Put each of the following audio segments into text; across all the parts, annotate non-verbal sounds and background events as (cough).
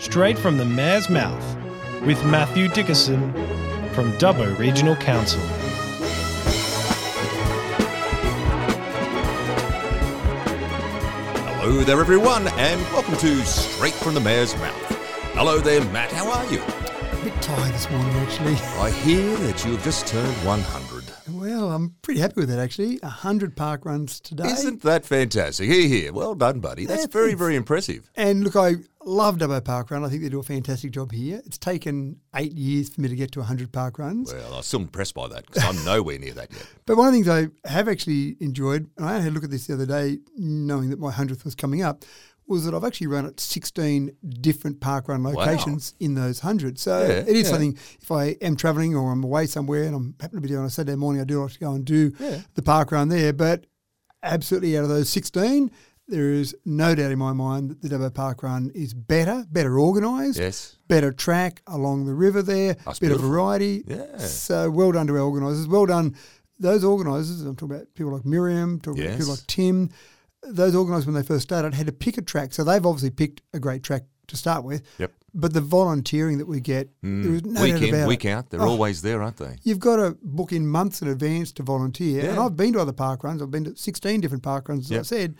straight from the mayor's mouth, with Matthew Dickerson from Dubbo Regional Council. Hello there, everyone, and welcome to Straight from the Mayor's Mouth. Hello there, Matt. How are you? A bit tired this morning, actually. I hear that you have just turned 100. Well, I'm pretty happy with that, actually. 100 park runs today. Isn't that fantastic? Here, here. Well done, buddy. That's Yeah, very, very impressive. And look, I love Dubbo Park Run. I think they do a fantastic job here. It's taken eight years for me to get to 100 park runs. Well, I'm still impressed by that because I'm (laughs) nowhere near that yet. But one of the things I have actually enjoyed, and I had a look at this the other day, knowing that my 100th was coming up, was that I've actually run at 16 different park run locations in those 100. So Yeah, it is yeah. something, if I am travelling or I'm away somewhere and I'm happen to be there on a Saturday morning, I do like to go and do the park run there. But absolutely out of those 16, there is no doubt in my mind that the Dubbo Park Run is better, better organised, Yes. better track along the river there, That's bit of beautiful. variety. Yeah. So well done to our organisers. Well done. Those organisers, I'm talking about people like Miriam, talking about people like Tim. Those organisers, when they first started, had to pick a track. So they've obviously picked a great track to start with. Yep. But the volunteering that we get, mm. there is no week doubt in, about week it. out. They're Oh, always there, aren't they? You've got to book in months in advance to volunteer. Yeah. And I've been to other park runs. I've been to 16 different park runs, as I said.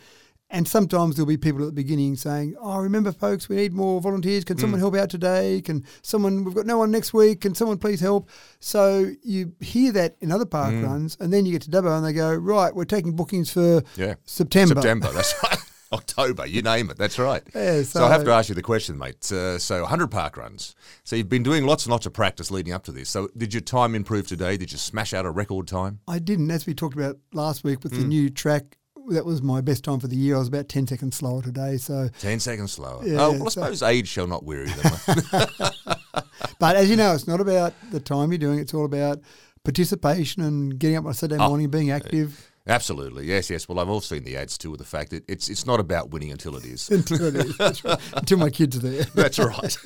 And sometimes there'll be people at the beginning saying, Oh, remember, folks, we need more volunteers. Can Mm. someone help out today? Can someone, we've got no one next week. Can someone please help? So you hear that in other park Mm. runs. And then you get to Dubbo and they go, Right, we're taking bookings for Yeah. September. September, (laughs) that's right. (laughs) October, you name it. That's right. Yeah, so, I have to ask you the question, mate. Uh, so 100 park runs. So you've been doing lots and lots of practice leading up to this. So did your time improve today? Did you smash out a record time? I didn't, as we talked about last week Mm. with the new track. That was my best time for the year. I was about 10 seconds slower today. So 10 seconds slower. Yeah, oh, well, I so- suppose age shall not weary them. (laughs) (laughs) But as you know, it's not about the time you're doing. It's all about participation and getting up on a Saturday Oh, morning and being active. Absolutely. Yes, yes. Well, I've also seen the ads too with the fact that it's it's not about winning until it is. (laughs) until, it is. Right. Until my kids are there. That's right.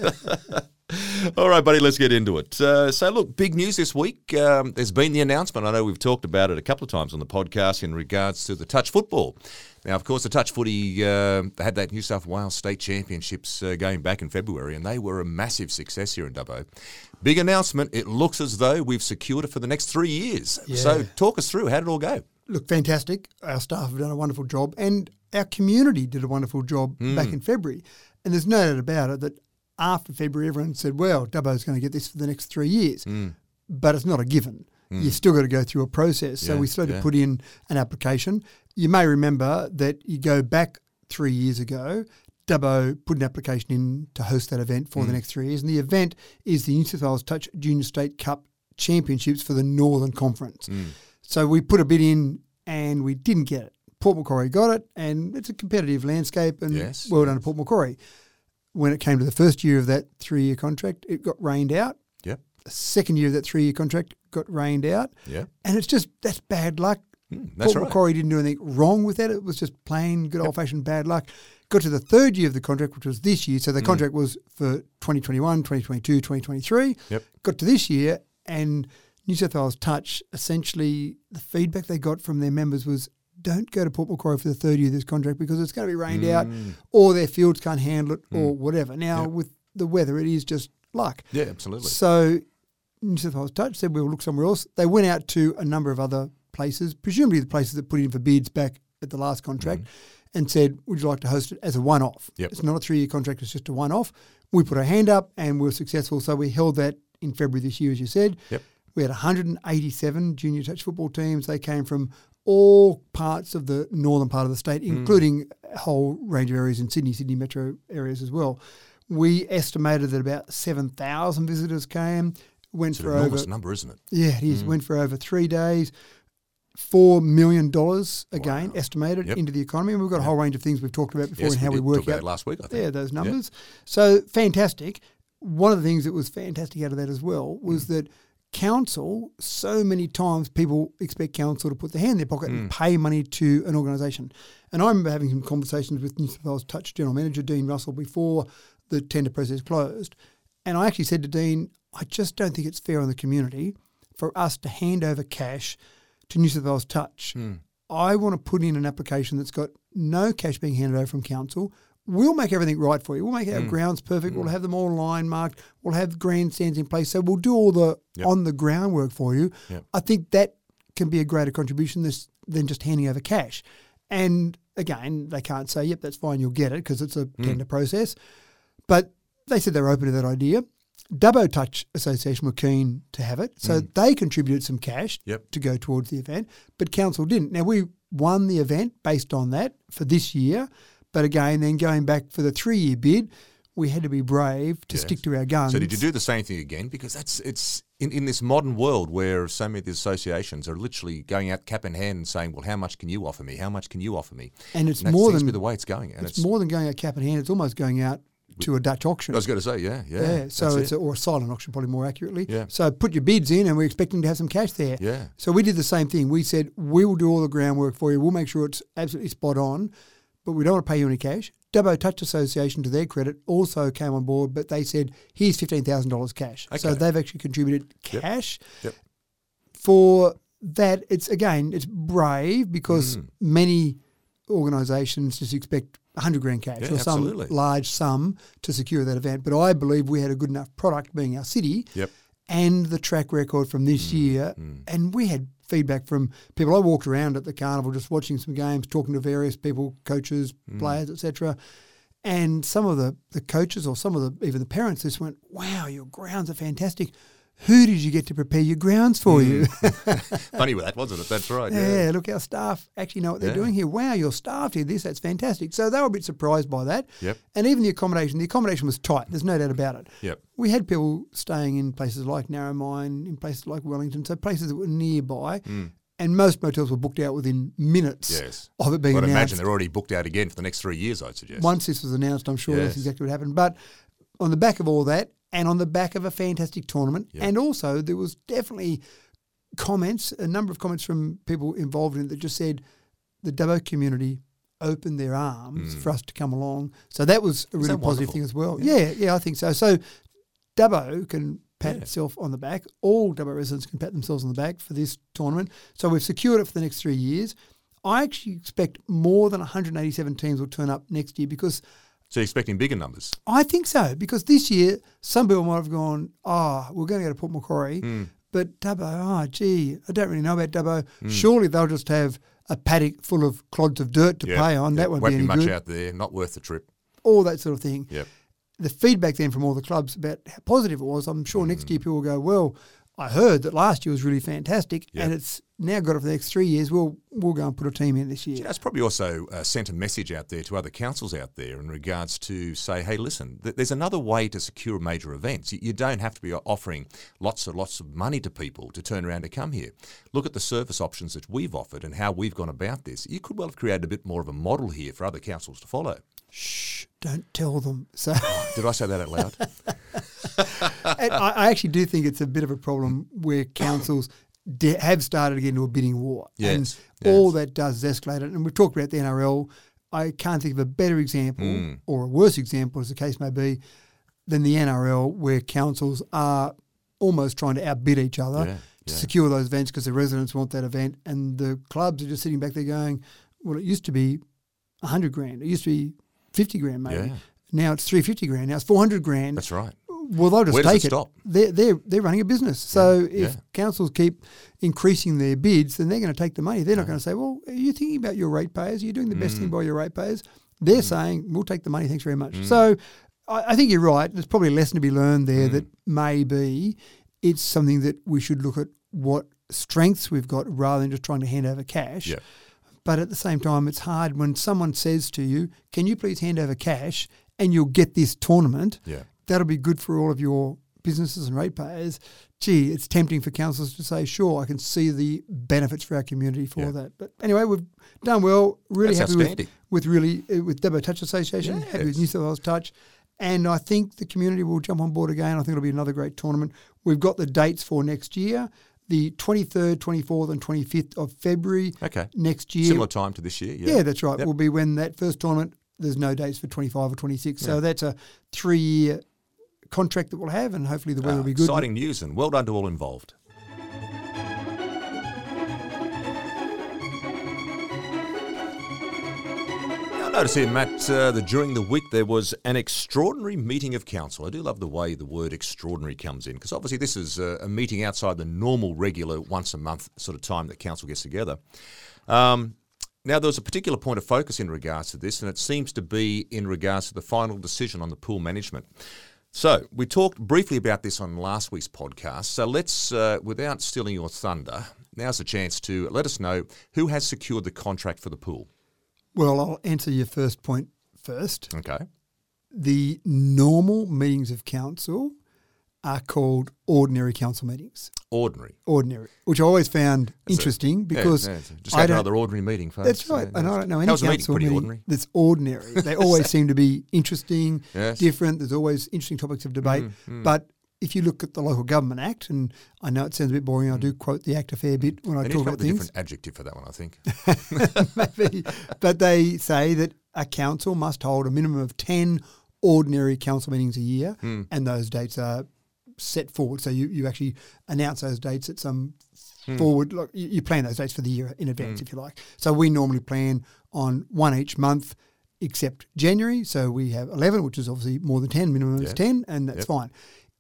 All right, buddy, let's get into it. Uh, so, look, big news this week. Um, there's been the announcement. I know we've talked about it a couple of times on the podcast in regards to the touch football. Now, of course, the touch footy uh, had that New South Wales State Championships uh, going back in February, and they were a massive success here in Dubbo. Big announcement. It looks as though we've secured it for the next three years. So, talk us through how did it all go? Look, fantastic. Our staff have done a wonderful job, and our community did a wonderful job Hmm. back in February. And there's no doubt about it that after February, everyone said, well, Dubbo's going to get this for the next three years. Hmm. But it's not a given. Hmm. You've still got to go through a process. So Yeah, we started yeah. to put in an application. You may remember that you go back three years ago, Dubbo put an application in to host that event for the hmm. next three years. And the event is the New South Wales Touch Junior State Cup Championships for the Northern Conference. Hmm. So we put a bid in and we didn't get it. Port Macquarie got it, and it's a competitive landscape. And Yes, well done to Port Macquarie. When it came to the first year of that three-year contract, it got rained out. Yep. The second year of that three-year contract got rained out, Yep. and it's just that's bad luck. Hmm, that's Port right. Macquarie didn't do anything wrong with that. It was just plain good old-fashioned bad luck. Got to the third year of the contract, which was this year. So the contract was for 2021, 2022, 2023. Yep. Got to this year, and New South Wales Touch, essentially, the feedback they got from their members was don't go to Port Macquarie for the third year of this contract because it's going to be rained out Hmm. or their fields can't handle it or whatever. Now, with the weather, it is just luck. Yeah, absolutely. So New South Wales Touch said we'll look somewhere else. They went out to a number of other places, presumably the places that put in for bids back at the last contract, and said, Would you like to host it as a one off? Yep. It's not a three year contract, it's just a one off. We put our hand up and we were successful. So we held that in February this year, as you said. Yep. We had 187 junior touch football teams. They came from all parts of the northern part of the state, Mm. including a whole range of areas in Sydney, Sydney metro areas as well. We estimated that about 7,000 visitors came. Went It's an for over enormous number, isn't it? yeah, it is. Went for over three days. Four million dollars again estimated Yep. into the economy, and we've got a whole range of things we've talked about before Yes, and how we we, work out it last week, I think. Yeah, those numbers. So fantastic. One of the things that was fantastic out of that as well was Mm. that council. So many times people expect council to put their hand in their pocket Mm. and pay money to an organisation, and I remember having some conversations with New South Wales Touch General Manager Dean Russell before the tender process closed, and I actually said to Dean, I just don't think it's fair on the community for us to hand over cash to New South Wales Touch. I want to put in an application that's got no cash being handed over from council. We'll make everything right for you. We'll make our Mm. grounds perfect. We'll have them all line marked. We'll have grandstands in place. So we'll do all the Yep. on the ground work for you. Yep. I think that can be a greater contribution this, than just handing over cash. And again, they can't say, yep, that's fine, you'll get it because it's a Mm. tender process. But they said they're open to that idea. Dubbo Touch Association were keen to have it. So they contributed some cash Mm. Yep. to go towards the event, but council didn't. Now we won the event based on that for this year. But again, then going back for the three year bid, we had to be brave to Yes. stick to our guns. So did you do the same thing again? Because that's it's in, in this modern world where so many of the associations are literally going out cap in hand and saying, "Well, how much can you offer me? How much can you offer me?" And it's that more seems to than be the way it's going. And it's, more than going out cap in hand. It's almost going out to a Dutch auction. I was going to say, yeah, yeah. Yeah, so it's it. a, or a silent auction, probably more accurately. Yeah. So put your bids in, and we're expecting to have some cash there. Yeah. So we did the same thing. We said we will do all the groundwork for you. We'll make sure it's absolutely spot on, but we don't want to pay you any cash. Dubbo Touch Association, to their credit, also came on board, but they said here's fifteen thousand dollars cash. Okay. So they've actually contributed cash Yep. for that. It's again, it's brave because Mm. many organisations just expect hundred grand cash Yeah, or some absolutely. large sum to secure that event. But I believe we had a good enough product, being our city, Yep. and the track record from this year. And we had feedback from people. I walked around at the carnival just watching some games, talking to various people, coaches, mm. players, etc. And some of the, the coaches or some of the even the parents just went, Wow, your grounds are fantastic. Who did you get to prepare your grounds for you? Mm. (laughs) Funny with that, wasn't it? That's right. yeah. Yeah. look, our staff actually know what they're Yeah. doing here. Wow, your staff did this. That's fantastic. So they were a bit surprised by that. Yep. And even the accommodation, the accommodation was tight. There's no doubt about it. Yep. We had people staying in places like Narromine, in places like Wellington, so places that were nearby. Mm. And most motels were booked out within minutes Yes. of it being I'd announced. imagine they're already booked out again for the next three years. I'd suggest. Once this was announced, I'm sure Yes. that's exactly what happened. But on the back of all that, and on the back of a fantastic tournament, Yeah. and also there was definitely comments, a number of comments from people involved in it that just said the Dubbo community opened their arms mm. for us to come along. So that was a really positive wonderful? thing as well. Yeah. yeah, I think so. So Dubbo can pat Yeah. itself on the back. All Dubbo residents can pat themselves on the back for this tournament. So we've secured it for the next three years. I actually expect more than 187 teams will turn up next year because So you're expecting bigger numbers. I think so. Because this year, some people might have gone, oh, we're going to go to Port Macquarie, Hmm. but Dubbo, oh, gee, I don't really know about Dubbo. Surely they'll just have a paddock full of clods of dirt to Yeah. play on. Yeah. That won't, won't be any much good. out there. Not worth the trip. All that sort of thing. Yep. the feedback then from all the clubs about how positive it was, I'm sure next Mm. year people will go, well, I heard that last year was really fantastic, Yeah. and it's now got it for the next three years. We'll we'll go and put a team in this year. That's probably also uh, sent a message out there to other councils out there in regards to say, hey, listen, th- there's another way to secure major events. You, you don't have to be offering lots and lots of money to people to turn around to come here. Look at the service options that we've offered and how we've gone about this. You could well have created a bit more of a model here for other councils to follow. Shh, don't tell them. (laughs) So Did I say that out loud? (laughs) and I, I actually do think it's a bit of a problem where councils de- have started to get into a bidding war. Yes, And all that does is escalate it. And we've talked about the NRL. I can't think of a better example Hmm. or a worse example, as the case may be, than the NRL, where councils are almost trying to outbid each other Yeah, to yeah. secure those events because the residents want that event. And the clubs are just sitting back there going, well, it used to be 100 grand. It used to be 50 grand, maybe. Yeah. Now it's 350 grand. Now it's 400 grand. That's right. Well, they'll just Where take it stop? They're, they're, they're running a business. So if yeah. councils keep increasing their bids, then they're going to take the money. They're not going to say, well, are you thinking about your ratepayers? Are you doing the best Mm. thing by your ratepayers? They're mm. saying, we'll take the money. Thanks very much. Mm. So I, I think you're right. There's probably a lesson to be learned there mm. that maybe it's something that we should look at what strengths we've got rather than just trying to hand over cash. Yeah. But at the same time, it's hard when someone says to you, can you please hand over cash and you'll get this tournament? Yeah. that'll be good for all of your businesses and ratepayers. Gee, it's tempting for councils to say, sure, I can see the benefits for our community for Yeah. that. But anyway, we've done well. Really That's happy with, with really uh, with Dubbo Touch Association. Happy with New South Wales Touch. And I think the community will jump on board again. I think it'll be another great tournament. We've got the dates for next year. The 23rd, 24th, and 25th of February Okay. next year. Similar time to this year. Yeah. Yeah, that's right. Yep. Will be when that first tournament. There's no dates for 25 or 26, so that's a three-year contract that we'll have, and hopefully the weather Ah, will be good. Exciting news and well done to all involved. Notice here, Matt, uh, that during the week there was an extraordinary meeting of council. I do love the way the word extraordinary comes in because obviously this is a, a, meeting outside the normal, regular, once a month sort of time that council gets together. Um, now, there was a particular point of focus in regards to this, and it seems to be in regards to the final decision on the pool management. So, we talked briefly about this on last week's podcast. So, let's, uh, without stealing your thunder, now's the chance to let us know who has secured the contract for the pool. Well, I'll answer your first point first. Okay. The normal meetings of council are called ordinary council meetings. Ordinary. Ordinary, which I always found That's interesting because yeah, yeah, just another ordinary meeting, folks. That's right, and I don't know any council meeting? Meeting ordinary. that's ordinary. They (laughs) always seem to be interesting, Yes. different. There's always interesting topics of debate. Mm, But if you look at the Local Government Act, and I know it sounds a bit boring, I do quote the Act a fair bit when I They to talk about up with a things. different adjective for that one, I think. (laughs) (laughs) maybe. But they say that a council must hold a minimum of 10 ordinary council meetings a year, Hmm. and those dates are set forward. So you, you actually announce those dates at some Hmm. forward, you, you plan those dates for the year in advance, if you like. So we normally plan on one each month. Except January, so we have eleven, which is obviously more than ten. Minimum is ten, and that's Yep. fine.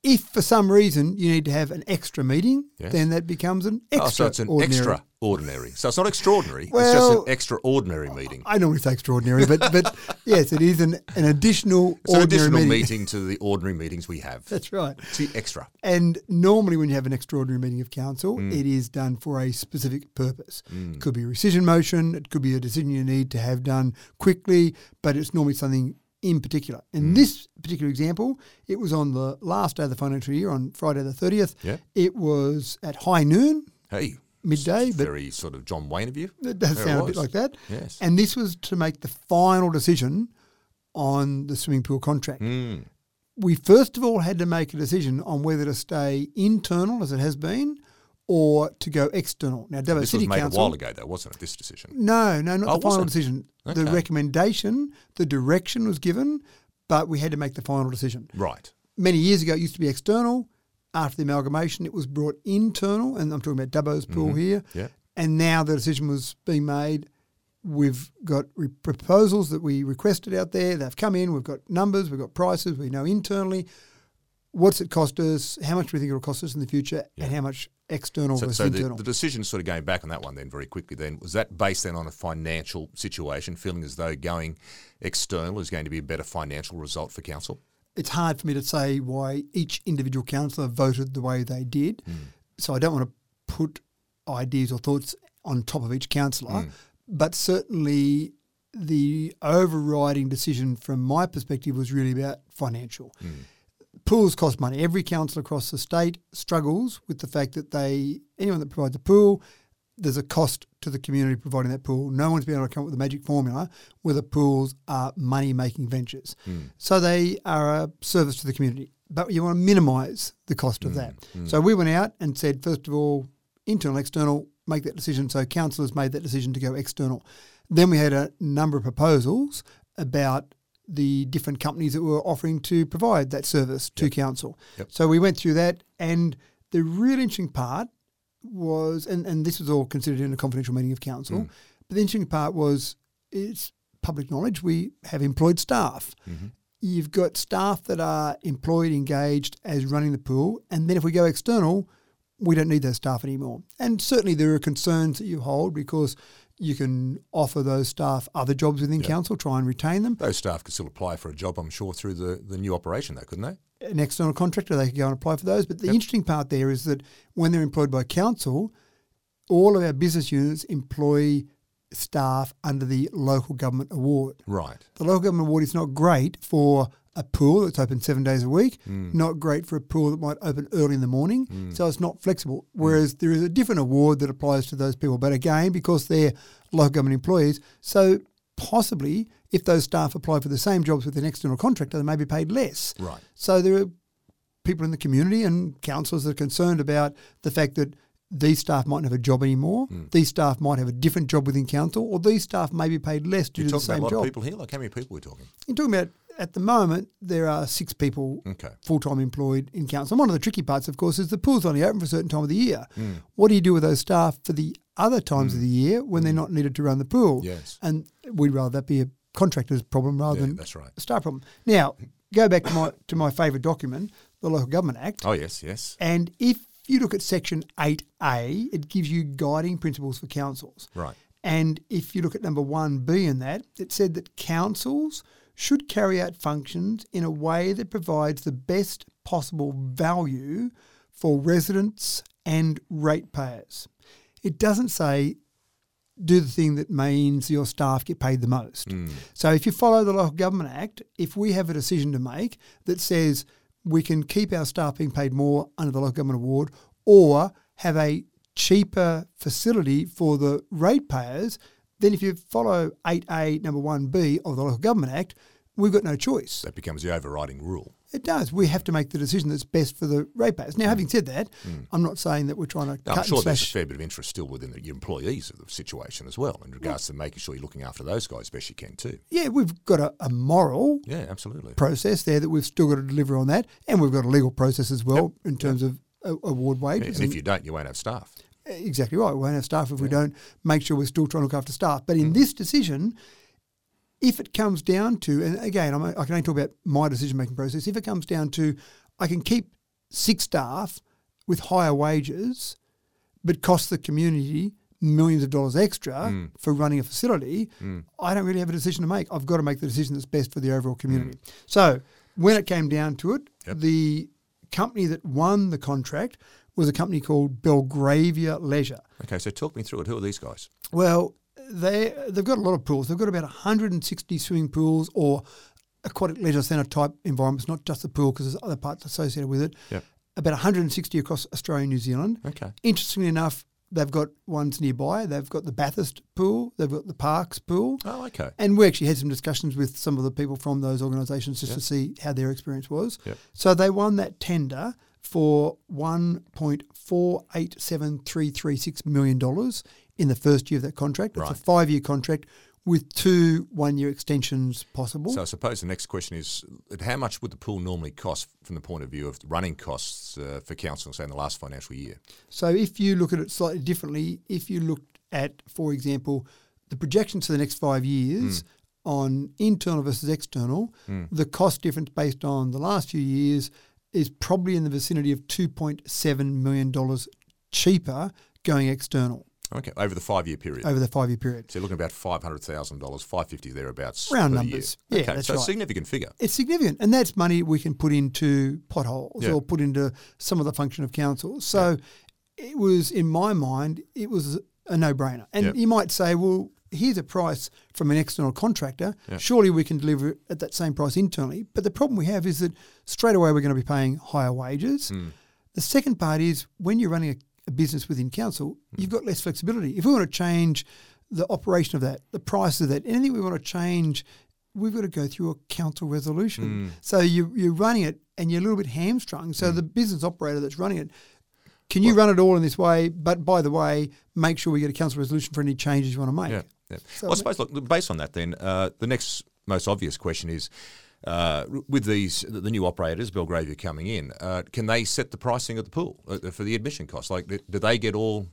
If for some reason you need to have an extra meeting, then that becomes an extra. oh, so it's an ordinary. extra ordinary. So it's not extraordinary. it's just an extraordinary meeting. I normally say extraordinary, but but (laughs) yes, it is an, an additional It's an additional meeting. meeting. to the ordinary meetings we have. That's right. It's the extra. And normally, when you have an extraordinary meeting of council, Mm. it is done for a specific purpose. It could be a rescission motion, it could be a decision you need to have done quickly, but it's normally something in particular. In Mm. this particular example, it was on the last day of the financial year, on Friday the 30th. Yeah. It was at high noon, Hey, midday, very sort of John Wayne of you. it does There it sound a bit like that. Yes. And this was to make the final decision on the swimming pool contract. Mm. we first of all had to make a decision on whether to stay internal as it has been or to go external. Now, Dubbo This City was made Council. a while ago, though, wasn't it? This decision. No, no, not Oh, the final wasn't? decision. The recommendation, the direction was given, but we had to make the final decision. Right. Many years ago, it used to be external. After the amalgamation, it was brought internal, and I'm talking about Dubbo's pool here. Mm-hmm. Yeah. And now the decision was being made. We've got re- proposals that we requested out there. They've come in. We've got numbers. We've got prices. We know internally what's it cost us, how much do we think it'll cost us in the future, and how much external So, versus so the, internal. the decision, sort of going back on that one, then very quickly, then was that based then on a financial situation, feeling as though going external is going to be a better financial result for council? it's hard for me to say why each individual councillor voted the way they did. Hmm. So I don't want to put ideas or thoughts on top of each councillor, hmm. but certainly the overriding decision from my perspective was really about financial. Hmm. Pools cost money. Every council across the state struggles with the fact that they anyone that provides a pool, there's a cost to the community providing that pool. No one's been able to come up with a magic formula whether pools are money making ventures. Hmm. So they are a service to the community. But you want to minimise the cost of hmm. that. Hmm. So we went out and said, first of all, internal, external, make that decision. So councillors made that decision to go external. Then we had a number of proposals about the different companies that were offering to provide that service to council. Yep. So we went through that, and the really interesting part was, and, and this was all considered in a confidential meeting of council, Mm. but the interesting part was it's public knowledge. We have employed staff. Mm-hmm. You've got staff that are employed, engaged as running the pool, and then if we go external, we don't need those staff anymore. And certainly there are concerns that you hold because you can offer those staff other jobs within council, try and retain them. Those staff could still apply for a job, I'm sure, through the, the new operation, though, couldn't they? an external contractor, they could go and apply for those. But the interesting part there is that when they're employed by council, all of our business units employ staff under the local government award. Right. The local government award is not great for a pool that's open seven days a week, Hmm. not great for a pool that might open early in the morning. So it's not flexible. Whereas there is a different award that applies to those people. But again, because they're local government employees, so possibly if those staff apply for the same jobs with an external contractor, they may be paid less. Right. So there are people in the community and councillors that are concerned about the fact that these staff might not have a job anymore. Hmm. These staff might have a different job within council, or these staff may be paid less due You're to the talking about a same lot job. of people here? Like, how many people are we talking? You're talking about at the moment there are six people Okay. full time employed in council. And one of the tricky parts, of course, is the pool's only open for a certain time of the year. Hmm. What do you do with those staff for the other times of the year when they're not needed to run the pool? Yes. And we'd rather that be a contractor's problem rather Yeah, than that's right. a staff problem. Now, go back to my to my favourite document, the Local Government Act. Oh yes, yes. And if you look at Section 8A, it gives you guiding principles for councils. Right. And if you look at number 1B in that, it said that councils should carry out functions in a way that provides the best possible value for residents and ratepayers. It doesn't say do the thing that means your staff get paid the most. Hmm. So if you follow the Local Government Act, if we have a decision to make that says we can keep our staff being paid more under the Local Government Award or have a cheaper facility for the ratepayers, then if you follow 8A number 1B of the Local Government Act, we've got no choice. That becomes the overriding rule. It does. We have to make the decision that's best for the ratepayers. Now, having said that, I'm not saying that we're trying to Mm. Cut I'm sure and there's a fair bit of interest still within the employees of the situation as well, in regards to making sure you're looking after those guys best you can too. Yeah, we've got a, a moral Yeah, absolutely. process there that we've still got to deliver on that, and we've got a legal process as well in terms of uh, award Yeah, wages. and if you don't, you won't have staff. Exactly right, we won't have staff if we don't make sure we're still trying to look after staff. But Mm. in this decision, if it comes down to, and again, I'm, I can only talk about my decision making process. If it comes down to, I can keep six staff with higher wages, but cost the community millions of dollars extra Mm. for running a facility, I don't really have a decision to make. I've got to make the decision that's best for the overall community. So when it came down to it, Mm. Yep. the company that won the contract was a company called Belgravia Leisure. Okay, so talk me through it. Who are these guys? Well, they they've got a lot of pools. They've got about 160 swimming pools or aquatic leisure centre type environments, not just the pool because there's other parts associated with it. Yep. About 160 across Australia and New Zealand. Okay. Interestingly enough, they've got ones nearby. They've got the Bathurst pool. They've got the Parkes pool. Oh, okay. And we actually had some discussions with some of the people from those organisations just Yep. to see how their experience was. Yep. So they won that tender for one point four eight seven three three six million dollars in the first year of that contract. It's Right. a five year contract with two one year extensions possible. So I suppose the next question is, how much would the pool normally cost from the point of view of running costs uh, for council, say in the last financial year? So if you look at it slightly differently, if you looked at, for example, the projections for the next five years on internal versus external, the cost difference based on the last few years is probably in the vicinity of $2.7 million cheaper going external Okay, over the five-year period. over the five year period. So you're looking at about five hundred thousand dollars, five fifty thereabouts. Round numbers. Year. Yeah, okay, that's so a significant figure. It's significant, and that's money we can put into potholes Yeah. or put into some of the function of councils. So it was, in my mind, it was a no-brainer. And Yeah. you might say, well, here's a price from an external contractor. Yeah. Surely we can deliver it at that same price internally. But the problem we have is that straight away we're going to be paying higher wages. Hmm. The second part is when you're running a, a business within council, Hmm. you've got less flexibility. If we want to change the operation of that, the price of that, anything we want to change, we've got to go through a council resolution. Hmm. So you, you're running it and you're a little bit hamstrung. So the business operator that's running it, can you run it all in this way? But by the way, make sure we get a council resolution for any changes you want to make. Yeah. Yeah. So well, I suppose, look, based on that, then uh, the next most obvious question is. Uh, with these, the new operators, Belgravia coming in, uh, can they set the pricing of the pool uh, for the admission costs? Like, do they get all,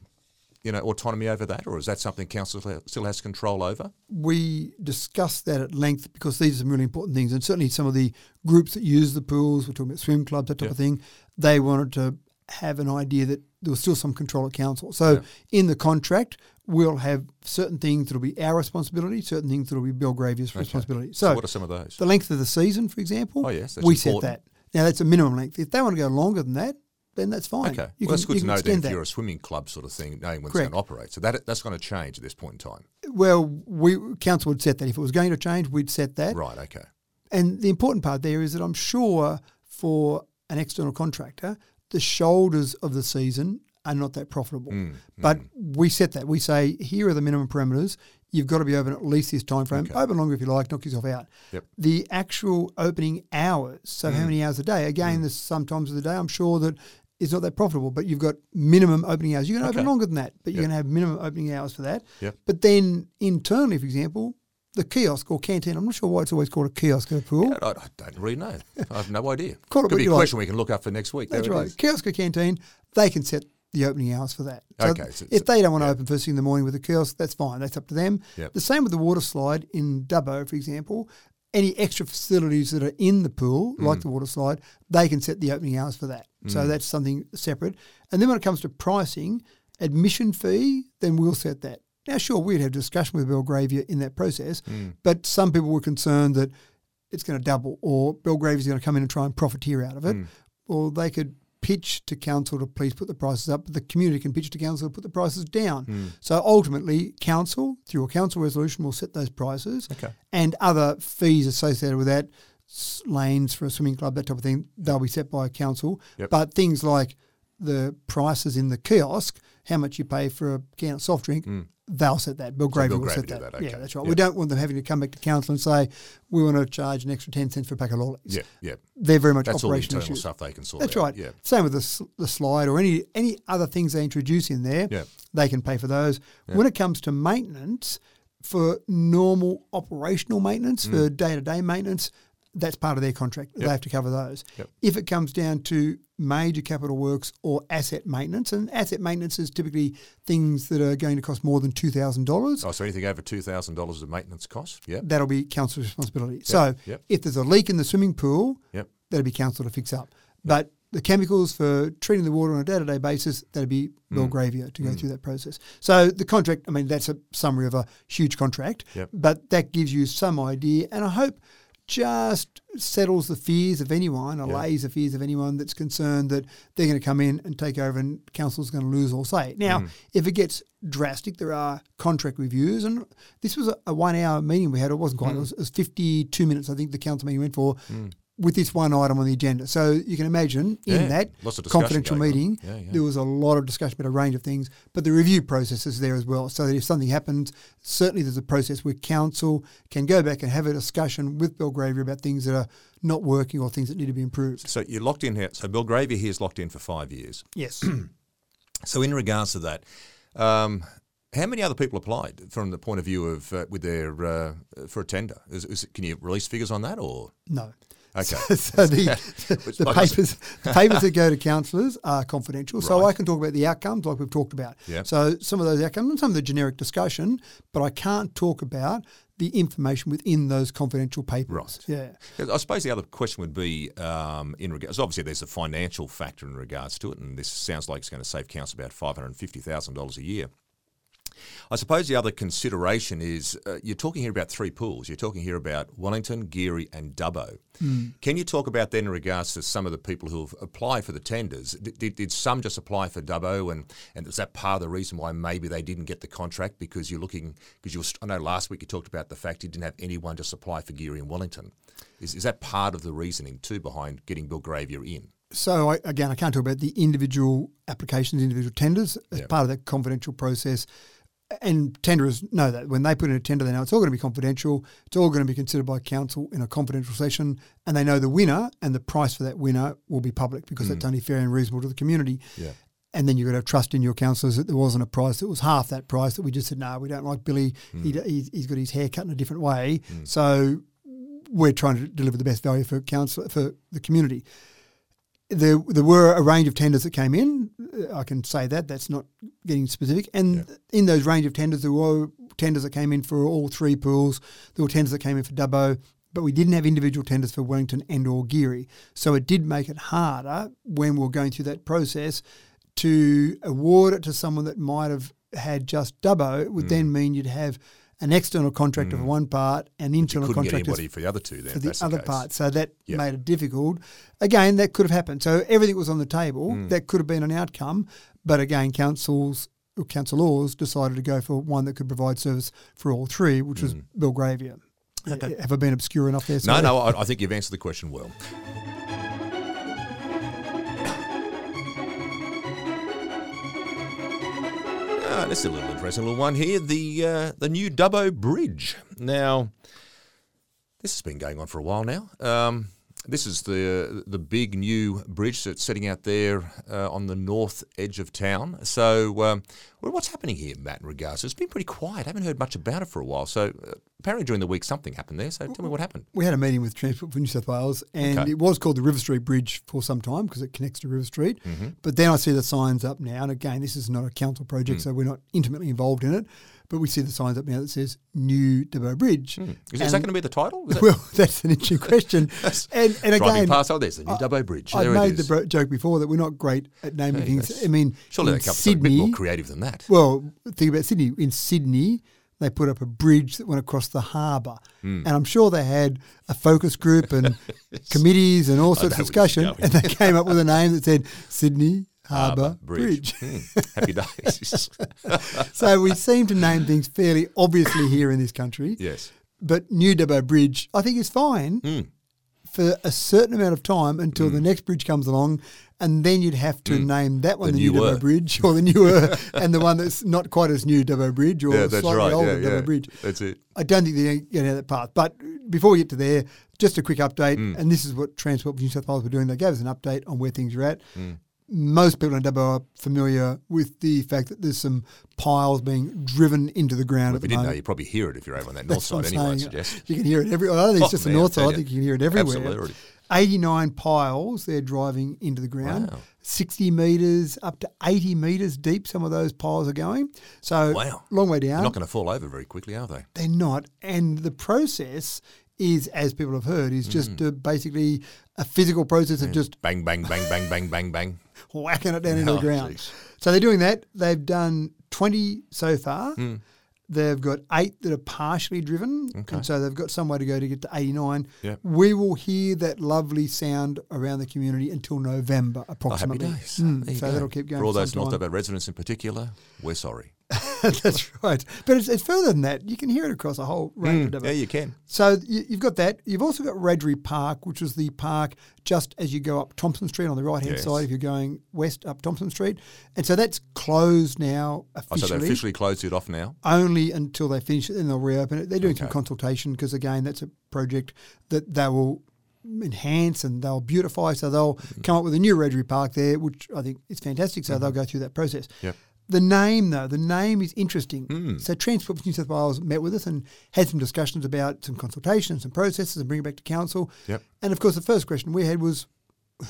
you know, autonomy over that, or is that something council still has control over? we discussed that at length because these are some really important things. And certainly some of the groups that use the pools, we're talking about swim clubs, that type Yeah. of thing, they wanted to have an idea that there was still some control at council. So in the contract, we'll have certain things that'll be our responsibility, certain things that'll be Belgravia's responsibility. So, what are some of those? the length of the season, for example, Oh, yes, that's we set that. Now that's a minimum length. If they want to go longer than that, then that's fine. Okay, You well, that's can- good you to know then if that. you're a swimming club sort of thing, knowing when it's going to operate. So that that's going to change at this point in time. Well, we council would set that. If it was going to change, we'd set that. Right. Okay. And the important part there is that I'm sure for an external contractor, the shoulders of the season are not that profitable. Mm, but we set that. We say here are the minimum parameters. You've got to be open at least this time frame. Okay. Open longer if you like. Knock yourself out. Yep. The actual opening hours. So Mm. how many hours a day? Again, there's some times of the day I'm sure that it's not that profitable, but you've got minimum opening hours. You can open Okay. longer than that, but you're going to have minimum opening hours for that. Yep. But then internally, for example, the kiosk or canteen. I'm not sure why it's always called a kiosk at a pool. I, I don't really know. I have no idea. (laughs) Call it Could be a you like. question we can look up for next week. That's There right. Kiosk or canteen, they can set the opening hours for that. Okay, so- if so- they don't want to yeah. open first thing in the morning with a kiosk, that's fine. That's up to them. Yep. The same with the water slide in Dubbo, for example. Any extra facilities that are in the pool, like Mm. the water slide, they can set the opening hours for that. So that's something separate. And then when it comes to pricing, admission fee, then we'll set that. Now, sure, we'd have discussion with Belgravia in that process, Mm. but some people were concerned that it's going to double or Belgravia's going to come in and try and profiteer out of it. Mm. Or they could pitch to council to please put the prices up, but the community can pitch to council to put the prices down. Mm. So ultimately, council, through a council resolution, will set those prices Okay. and other fees associated with that, lanes for a swimming club, that type of thing, they'll be set by council. Yep. But things like the prices in the kiosk, how much you pay for a can of soft drink, mm. they'll set that. Bill Belgravia will Belgravia set that. that, okay. Yeah, that's right. Yep. We don't want them having to come back to council and say, we want to charge an extra 10 cents for a pack of lollies. Yeah, yeah. They're very much That's all operational internal issues. stuff they can sort That's out. right. Yeah. Same with the, the slide or any any other things they introduce in there. Yeah. They can pay for those. When it comes to maintenance, for normal operational maintenance, for day to day maintenance, that's part of their contract. Mm. Yep. They have to cover those. Yep. If it comes down to major capital works or asset maintenance, and asset maintenance is typically things that are going to cost more than two thousand dollars. Oh, so anything over two thousand dollars of maintenance cost? Yeah. That'll be council's responsibility. So yep. if there's a leak in the swimming pool, Yep. that'll be council to fix up. But the chemicals for treating the water on a day to day basis, that'd be Mm. Belgravia to go through that process. So the contract, I mean, that's a summary of a huge contract, Yep. but that gives you some idea, and I hope just settles the fears of anyone, allays the fears of anyone that's concerned that they're going to come in and take over and council's going to lose all say. Now, Mm. if it gets drastic, there are contract reviews, and this was a, a one hour meeting we had. It wasn't Mm. quite, it, was, it was 52 minutes, I think the council meeting went for. With this one item on the agenda. So you can imagine in that lots of discussion confidential meeting, Yeah, yeah. there was a lot of discussion about a range of things, but the review process is there as well. So that if something happens, certainly there's a process where council can go back and have a discussion with Belgravia about things that are not working or things that need to be improved. So you're locked in here. So Belgravia here is locked in for five years. Yes. (clears throat) So in regards to that, um, how many other people applied from the point of view of uh, with their uh, for a tender? Is, is can you release figures on that or? no. Okay. so the, (laughs) the Like said- papers the (laughs) papers that go to councillors are confidential. So Right. I can talk about the outcomes like we've talked about. Yep. So some of those outcomes and some of the generic discussion, but I can't talk about the information within those confidential papers. Right. Yeah. I suppose the other question would be um, in regards. Obviously, there's a financial factor in regards to it, and this sounds like it's going to save council about five hundred and fifty thousand dollars a year. I suppose the other consideration is uh, you're talking here about three pools. You're talking here about Wellington, Geurie, and Dubbo. Can you talk about then in regards to some of the people who have applied for the tenders? Did, did, did some just apply for Dubbo, and and is that part of the reason why maybe they didn't get the contract because you're looking because you were, I know last week you talked about the fact you didn't have anyone just apply for Geurie and Wellington. Is, is that part of the reasoning too behind getting Belgravia in? So I, again, I can't talk about the individual applications, individual tenders as Yeah. part of that confidential process. And tenderers know that when they put in a tender, they know it's all going to be confidential. It's all going to be considered by council in a confidential session, and they know the winner and the price for that winner will be public because that's mm. only fair and reasonable to the community. Yeah. And then you've got to have trust in your councillors that there wasn't a price that was half that price that we just said, no, we don't like Billy. He, mm. he's, he's got his hair cut in a different way. Mm. So we're trying to deliver the best value for council for the community. There, there were a range of tenders that came in. Uh, I can say that. That's not getting specific. And in those range of tenders, there were tenders that came in for all three pools. There were tenders that came in for Dubbo, but we didn't have individual tenders for Wellington and or Geurie. So it did make it harder when we were going through that process to award it to someone that might have had just Dubbo. It would then mean you'd have an external contractor for one part and You internal couldn't get for the other two then. for the that's other case. part. So that Yep. made it difficult. Again, that could have happened. So everything was on the table. Mm. That could have been an outcome. But again, councils or council laws decided to go for one that could provide service for all three, which was Belgravia. Have I been obscure enough there? Mm. No, no, I, I think you've answered the question well. Ah, this is a little interesting little one here. The uh, the new Dubbo Bridge. Now, this has been going on for a while now. Um, this is the the big new bridge that's sitting out there uh, on the north edge of town. So, um, what's happening here, Matt? In regards, to it's been pretty quiet. I haven't heard much about it for a while. So, uh, apparently during the week something happened there. So, tell me what happened. We had a meeting with Transport for New South Wales, and Okay. it was called the River Street Bridge for some time because it connects to River Street. Mm-hmm. But then I see the signs up now, and again, this is not a council project, Mm. so we're not intimately involved in it. But we see the signs up now that says New Dubbo Bridge. Is, is that going to be the title? Is that (laughs) Well, that's an interesting (laughs) question. and, and again, past? Oh, there's the new Dubbo Bridge. I've made the bro- joke before that we're not great at naming Hey, things. I mean, Surely in they come something a bit Sydney, more creative than that. well, think about Sydney. In Sydney, they put up a bridge that went across the harbour, Hmm. and I'm sure they had a focus group and (laughs) committees and all sorts of where this is discussion, and they came up with a name that said Sydney Harbour Bridge. Hmm. Happy days. (laughs) so we seem to name things fairly obviously here in this country. yes. But New Dubbo Bridge, I think, is fine Hmm. for a certain amount of time until the next bridge comes along, and then you'd have to name that one Hmm. The the, New. Dubbo Bridge, or the newer, (laughs) and the one that's not quite as new Dubbo Bridge, or Yeah, slightly right. older Yeah, Dubbo yeah. Bridge. That's it. I don't think they're going down that path. But before we get to there, just a quick update, Hmm. and this is what Transport for New South Wales were doing. They gave us an update on where things are at. Hmm. Most people in Dubbo are familiar with the fact that there's some piles being driven into the ground Well, if you didn't know, you probably hear it if you're over on that north That's what side anyway, I suggest. You can hear it every. I don't think it's just the north side. I you. think you can hear it everywhere. Absolutely. 89 piles they're driving into the ground. Wow. 60 metres up to 80 metres deep, some of those piles are going. So, Wow. long way down. They're not going to fall over very quickly, are they? They're not. And the process is, as people have heard, is just Mm. uh, basically a physical process of just Bang, bang, bang, bang, bang, bang, bang. Whacking it down into Oh, the ground. jeez. So they're doing that. They've done 20 so far. Hmm. They've got eight that are partially driven. Okay. And so they've got some way to go to get to 89. Yep. We will hear that lovely sound around the community until November, Oh, approximately. days. Mm, so go. that'll keep going For all those some North. Dubbo residents in particular, we're sorry. (laughs) That's right. But it's, it's further than that. You can hear it across a whole range of Hmm. Yeah, you can. So you, you've got that. You've also got Radbury Park, which is the park just as you go up Thompson Street on the right hand Yes. side if you're going west up Thompson Street. And so that's closed now Oh, officially. so they officially closed it off now. only until they finish it, then they'll reopen it. They're doing some consultation because again, that's a project that they will enhance and they'll beautify. So they'll Mm. come up with a new Radbury Park there, which I think is fantastic. So they'll go through that process. Yep. The name, though, the name is interesting. Mm. So Transport for New South Wales met with us and had some discussions about some consultations, some processes, and bring it back to council. Yep. And of course, the first question we had was,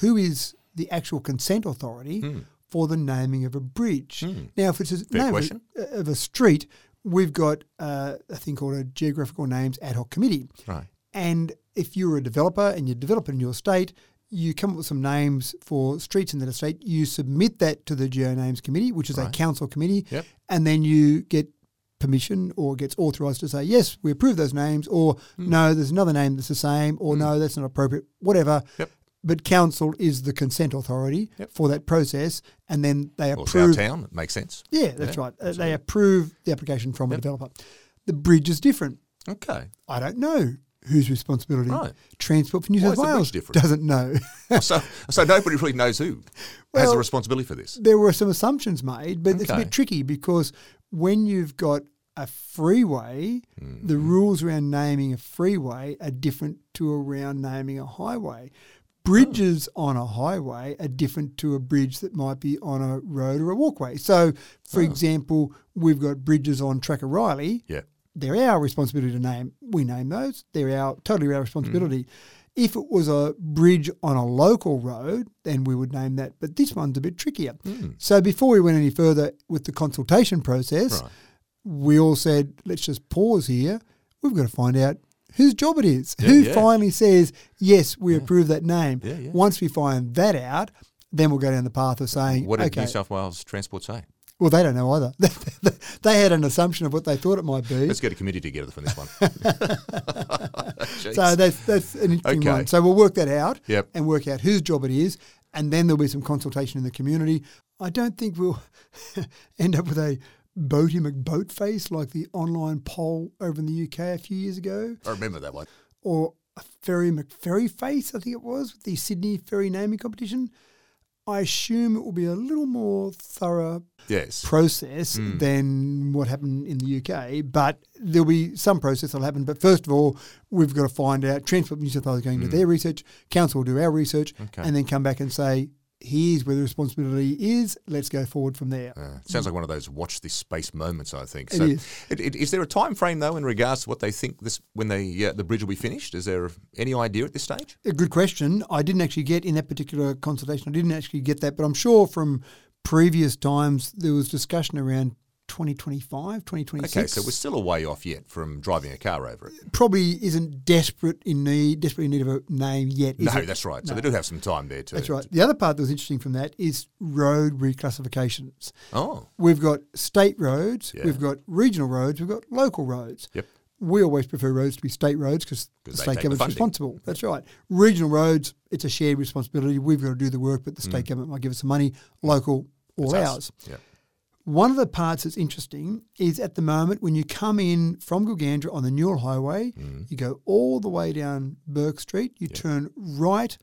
who is the actual consent authority for the naming of a bridge? Now, if it's a. Fair name of a, of a street, we've got uh, a thing called a geographical names ad hoc committee. Right. And if you're a developer and you develop in your state, you come up with some names for streets in that estate. You submit that to the Geo Names Committee, which is a council committee, Yep. and then you get permission or gets authorised to say yes, we approve those names, or Hmm. no, there's another name that's the same, or no, that's not appropriate, whatever. Yep. But council is the consent authority Yep. for that process, and then they Well, approve. our town. It makes sense. Yeah, that's Yeah, right. Uh, they approve the application from Yep. a developer. The bridge is different. Okay. I don't know whose responsibility. Right. Transport for New Why South the Wales doesn't know. (laughs) so, so nobody really knows who has the responsibility for this. there were some assumptions made, but it's a bit tricky because when you've got a freeway, the Mm-hmm. rules around naming a freeway are different to around naming a highway. Bridges Oh. on a highway are different to a bridge that might be on a road or a walkway. So, for Oh. example, we've got bridges on Tracker Riley. Yeah. They're our responsibility to name. We name those. They're our totally our responsibility. Mm-hmm. If it was a bridge on a local road, then we would name that. But this one's a bit trickier. So before we went any further with the consultation process, Right. we all said, let's just pause here. We've got to find out whose job it is. Yeah, Who yeah. finally says, yes, we approve that name. Yeah, yeah. Once we find that out, then we'll go down the path of saying, What did okay, New South Wales Transport say? Well, they don't know either. (laughs) they had an assumption of what they thought it might be. Let's get a committee together for this one. (laughs) So that's that's an interesting Okay. one. So we'll work that out Yep. and work out whose job it is, and then there'll be some consultation in the community. I don't think we'll (laughs) end up with a Boaty McBoatface like the online poll over in the UK a few years ago, I remember that one. or a Ferry McFerry face, I think it was, with the Sydney Ferry naming competition. I assume it will be a little more thorough Yes. process Mm. than what happened in the UK, but there'll be some process that'll happen. But first of all, we've got to find out. Transport New South Wales are going to do their research, Council will do our research, Mm. Okay. and then come back and say, here's where the responsibility is. Let's go forward from there. Uh, sounds like one of those watch this space moments. I think. It So, is. it- it- is there a time frame though in regards to what they think this when they uh, the bridge will be finished? Is there any idea at this stage? A good question. I didn't actually get in that particular consultation. I didn't actually get that, but I'm sure from previous times there was discussion around 2025, 2026. Okay, so we're still a way off yet from driving a car over it. probably isn't desperate in need, desperately in need of a name yet. Is No, it? that's right. So they do have some time there too. That's right. The other part that was interesting from that is road reclassifications. Oh, We've got state roads, Yeah. we've got regional roads, we've got local roads. Yep. We always prefer roads to be state roads because the state take the government's responsible. That's right. Regional roads, it's a shared responsibility. We've got to do the work, but the Mm. state government might give us some money. Local, all it's us. ours. One of the parts that's interesting is at the moment when you come in from Gilgandra on the Newell Highway, Mm. you go all the way down Burke Street, you turn right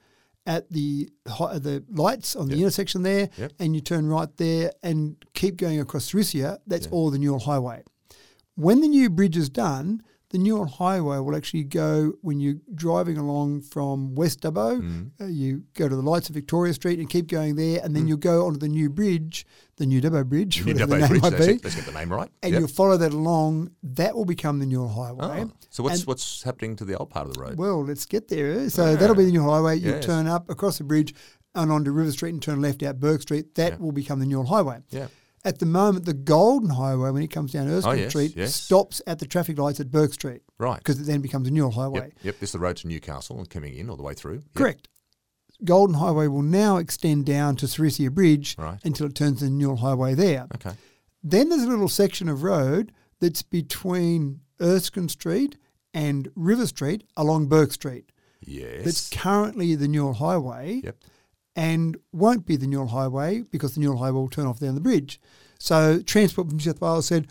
at the the lights on the intersection there, Yep. and you turn right there and keep going across Thrisia. That's all the Newell Highway. When the new bridge is done, the Newell Highway will actually go when you're driving along from West Dubbo. Mm. Uh, you go to the lights of Victoria Street and keep going there, and then you'll go onto the new bridge, the new Dubbo Bridge, New Dubbo Bridge. That's be. Let's get the name right. and Yep. you'll follow that along. That will become the Newell Highway. Oh, so what's and- what's happening to the old part of the road? Well, let's get there. So Yeah. that'll be the new Highway. You Yes. turn up across the bridge and onto River Street and turn left out Burke Street. That Yeah. will become the Newell Highway. yeah. At the moment, the Golden Highway, when it comes down Erskine Oh, yes, Street, yes. stops at the traffic lights at Burke Street Right. because it then becomes a Newell Highway. Yep. Yep. This is the road to Newcastle and coming in all the way through. Yep. Correct. Golden Highway will now extend down to Sarisia Bridge Right. until it turns to the Newell Highway there. Okay. Then there's a little section of road that's between Erskine Street and River Street along Burke Street. Yes. That's currently the Newell Highway Yep. And won't be the Newell Highway because the Newell Highway will turn off down the bridge. So Transport for New South Wales said,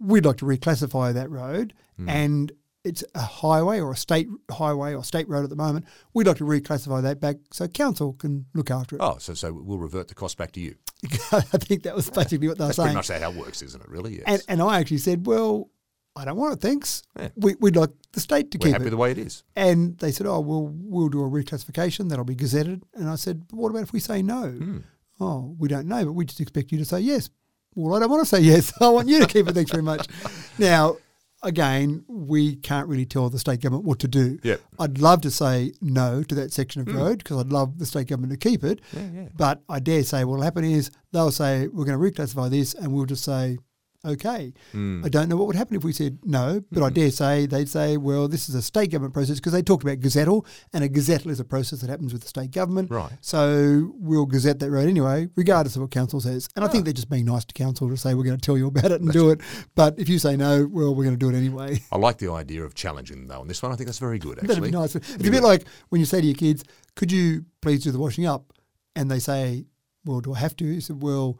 we'd like to reclassify that road Hmm. and it's a highway or a state highway or state road at the moment. We'd like to reclassify that back so council can look after it. Oh, so so we'll revert the cost back to you. (laughs) I think that was basically what they were That's pretty much how it works, isn't it? Really? Yes. And, and I actually said, well, I don't want it, thanks. Yeah. We, we'd like the state to We're keep happy it. the way it is. And they said, oh, well, we'll do a reclassification. That'll be gazetted. And I said, but what about if we say no? Hmm. Oh, we don't know, but we just expect you to say yes. Well, I don't want to say yes. (laughs) I want you to keep it. Thanks very much. (laughs) Now, again, we can't really tell the state government what to do. Yep. I'd love to say no to that section of road because I'd love the state government to keep it. Yeah, yeah. But I dare say what'll happen is they'll say, we're going to reclassify this, and we'll just say, okay. Hmm. I don't know what would happen if we said no, but I dare say they'd say, well, this is a state government process because they talked about gazettal, and a gazettal is a process that happens with the state government. Right. So we'll gazette that road anyway, regardless of what council says. And I Ah. think they're just being nice to council to say we're going to tell you about it and do it. But if you say no, well, we're going to do it anyway. I like the idea of challenging them though on this one. I think that's very good actually. That'd be nice. It's a bit like when you say to your kids, "Could you please do the washing up?" And they say, "Well, do I have to?" You said, "Well,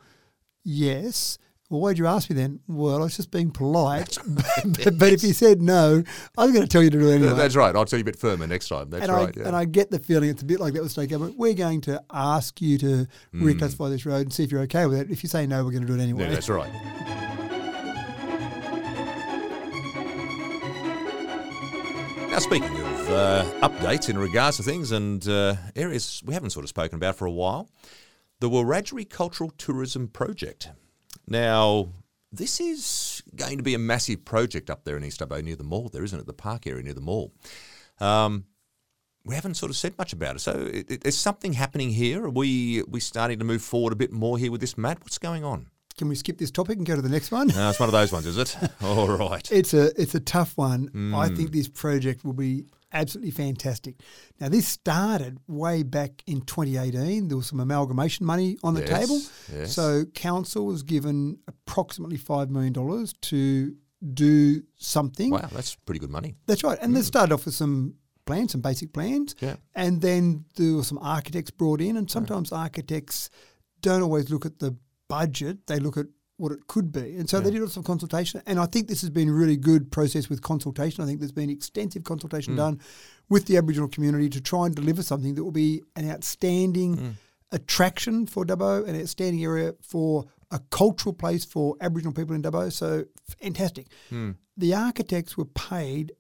yes." Well, why'd you ask me then? Well, I was just being polite. (laughs) but, but if you said no, I was going to tell you to do it anyway. That's right. I'll tell you a bit firmer next time. That's and right. I yeah. and I get the feeling it's a bit like that with state government. We're going to ask you to Hmm. reclassify this road and see if you're okay with it. If you say no, we're going to do it anyway. yeah, that's right. Now, speaking of uh, updates in regards to things and uh, areas we haven't sort of spoken about for a while, the Wiradjuri Cultural Tourism Project. Now, this is going to be a massive project up there in East Dubbo near the mall, there isn't it? The park area near the mall. Um, we haven't sort of said much about it. So, it, it, is something happening here? Are we we starting to move forward a bit more here with this, Matt? What's going on? Can we skip this topic and go to the next one? No, it's one of those ones, is it? (laughs) All right. It's a it's a tough one. I Mm. think this project will be absolutely fantastic. Now, this started way back in 2018. There was some amalgamation money on the Yes, table. yes. So, council was given approximately $5 million to do something. Wow, that's pretty good money. That's right. And they mm. started off with some plans, some basic plans. Yeah. And then there were some architects brought in. And sometimes architects don't always look at the budget, they look at what it could be. And so they did lots of consultation. And I think this has been a really good process with consultation. I think there's been extensive consultation done with the Aboriginal community to try and deliver something that will be an outstanding attraction for Dubbo, an outstanding area for a cultural place for Aboriginal people in Dubbo. So fantastic. Hmm. The architects were paid,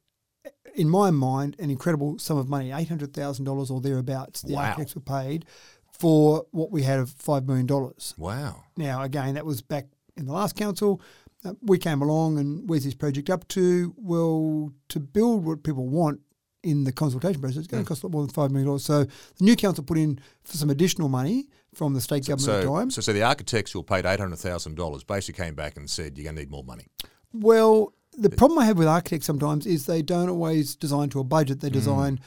in my mind, an incredible sum of money eight hundred thousand dollars or thereabouts. The Wow. architects were paid for what we had of five million dollars. Wow. Now, again, that was back in the last council. Uh, we came along and where's this project up to? Well, to build what people want in the consultation process, it's going to cost a lot more than $5 million. So the new council put in for some additional money from the state government at the So, time. so, so the architects who paid eight hundred thousand dollars basically came back and said, "You're going to need more money." Well, the problem I have with architects sometimes is they don't always design to a budget, they design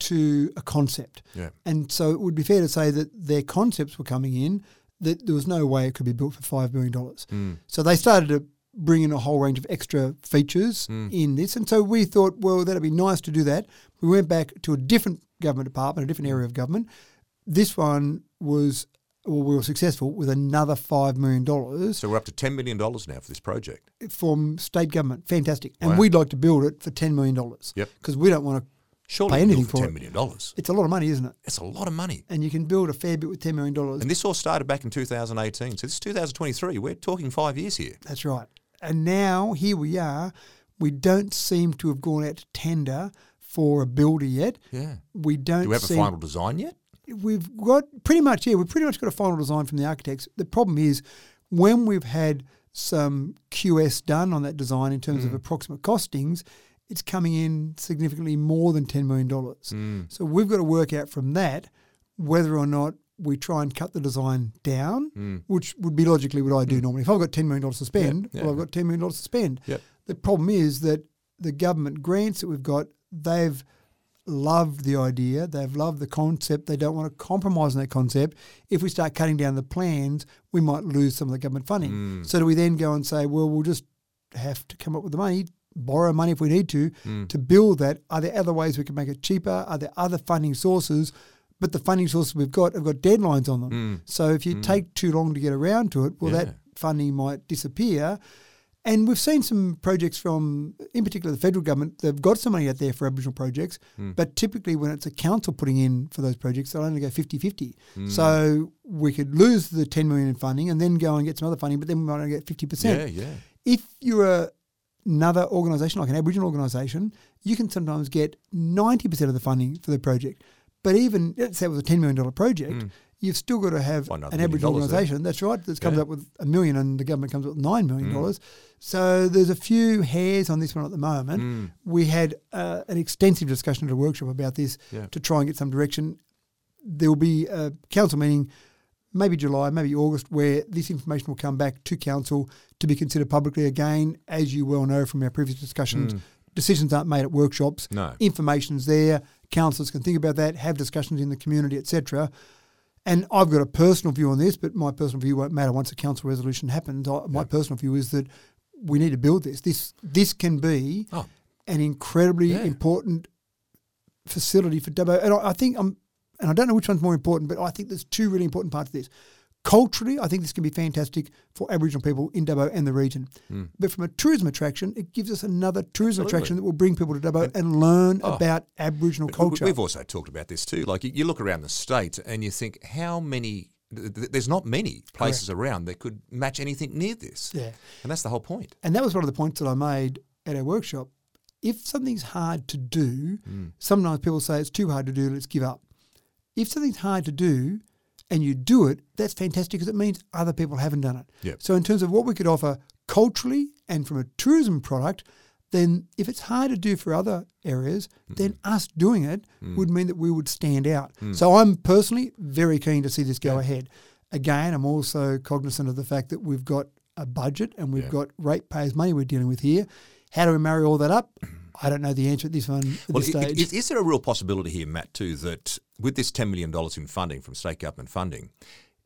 to a concept. Yeah. And so it would be fair to say that their concepts were coming in, that there was no way it could be built for $5 million. Mm. So they started to bring in a whole range of extra features mm. in this. And so we thought, well, that'd be nice to do that. We went back to a different government department, a different area of government. This one was, well, we were successful with another $5 million So we're up to ten million dollars now for this project. from state government. Fantastic. And Wow. we'd like to build it for $10 million. Yep. Because we don't want to, Surely Pay anything for for ten million dollars. it's a lot of money, isn't it? It's a lot of money. And you can build a fair bit with $10 million. And this all started back in 2018. So this is 2023. We're talking five years here. That's right. And now here we are. We don't seem to have gone out to tender for a builder yet. Yeah. We don't Do we have seem, a final design yet? We've got pretty much, yeah, we've pretty much got a final design from the architects. The problem is when we've had some QS done on that design in terms of mm. approximate costings, it's coming in significantly more than $10 million. Hmm. So we've got to work out from that whether or not we try and cut the design down, hmm. which would be logically what I do hmm. normally. If I've got $10 million to spend, yeah. well, I've got $10 million to spend. Yep. The problem is that the government grants that we've got, they've loved the idea, they've loved the concept, they don't want to compromise on that concept. If we start cutting down the plans, we might lose some of the government funding. So do we then go and say, well, we'll just have to come up with the money, borrow money if we need to, hmm. to build that? Are there other ways we can make it cheaper? Are there other funding sources? But the funding sources we've got have got deadlines on them. Hmm. So if you hmm. take too long to get around to it, well, Yeah. that funding might disappear. And we've seen some projects from, in particular, the federal government. They've got some money out there for Aboriginal projects, but typically when it's a council putting in for those projects, they'll only go 50 50. So we could lose the 10 million in funding and then go and get some other funding, but then we might only get 50%. Yeah, yeah. If you're a, another organisation, like an Aboriginal organisation, you can sometimes get 90% of the funding for the project. But even, let's say it was a $10 million project, you've still got to have an Aboriginal organisation, that's right, that comes Yeah. up with a million and the government comes up with $9 million. Mm. So there's a few hairs on this one at the moment. Mm. We had uh, an extensive discussion at a workshop about this Yeah. to try and get some direction. There will be a council meeting, maybe July, maybe August, where this information will come back to council to be considered publicly again. As you well know from our previous discussions, decisions aren't made at workshops. Mm. No. Information's there. Councillors can think about that, have discussions in the community, etc. And I've got a personal view on this, but my personal view won't matter once a council resolution happens. I, my personal view is that we need to build this. This this can be Oh. an incredibly Yeah. important facility for Dubbo. And I, I think I'm, and I don't know which one's more important, but I think there's two really important parts of this. Culturally, I think this can be fantastic for Aboriginal people in Dubbo and the region. But from a tourism attraction, it gives us another tourism. Absolutely. attraction that will bring people to Dubbo and, learn Oh. about Aboriginal culture. We've also talked about this too. Like you, look around the state and you think, how many? th- th- There's not many places around that could match anything near this. Yeah. And that's the whole point. And that was one of the points that I made at our workshop. If something's hard to do, Mm. sometimes people say it's too hard to do, let's give up. If something's hard to do and you do it, that's fantastic because it means other people haven't done it. Yep. So, in terms of what we could offer culturally and from a tourism product, then if it's hard to do for other areas, then us doing it mm. would mean that we would stand out. Mm. So, I'm personally very keen to see this go ahead. Again, I'm also cognizant of the fact that we've got a budget and we've Yeah. got ratepayers' money we're dealing with here. How do we marry all that up? I don't know the answer at this one at Well, this i- i- stage. is, is there a real possibility here, Matt, too, that with this $10 million in funding from state government funding,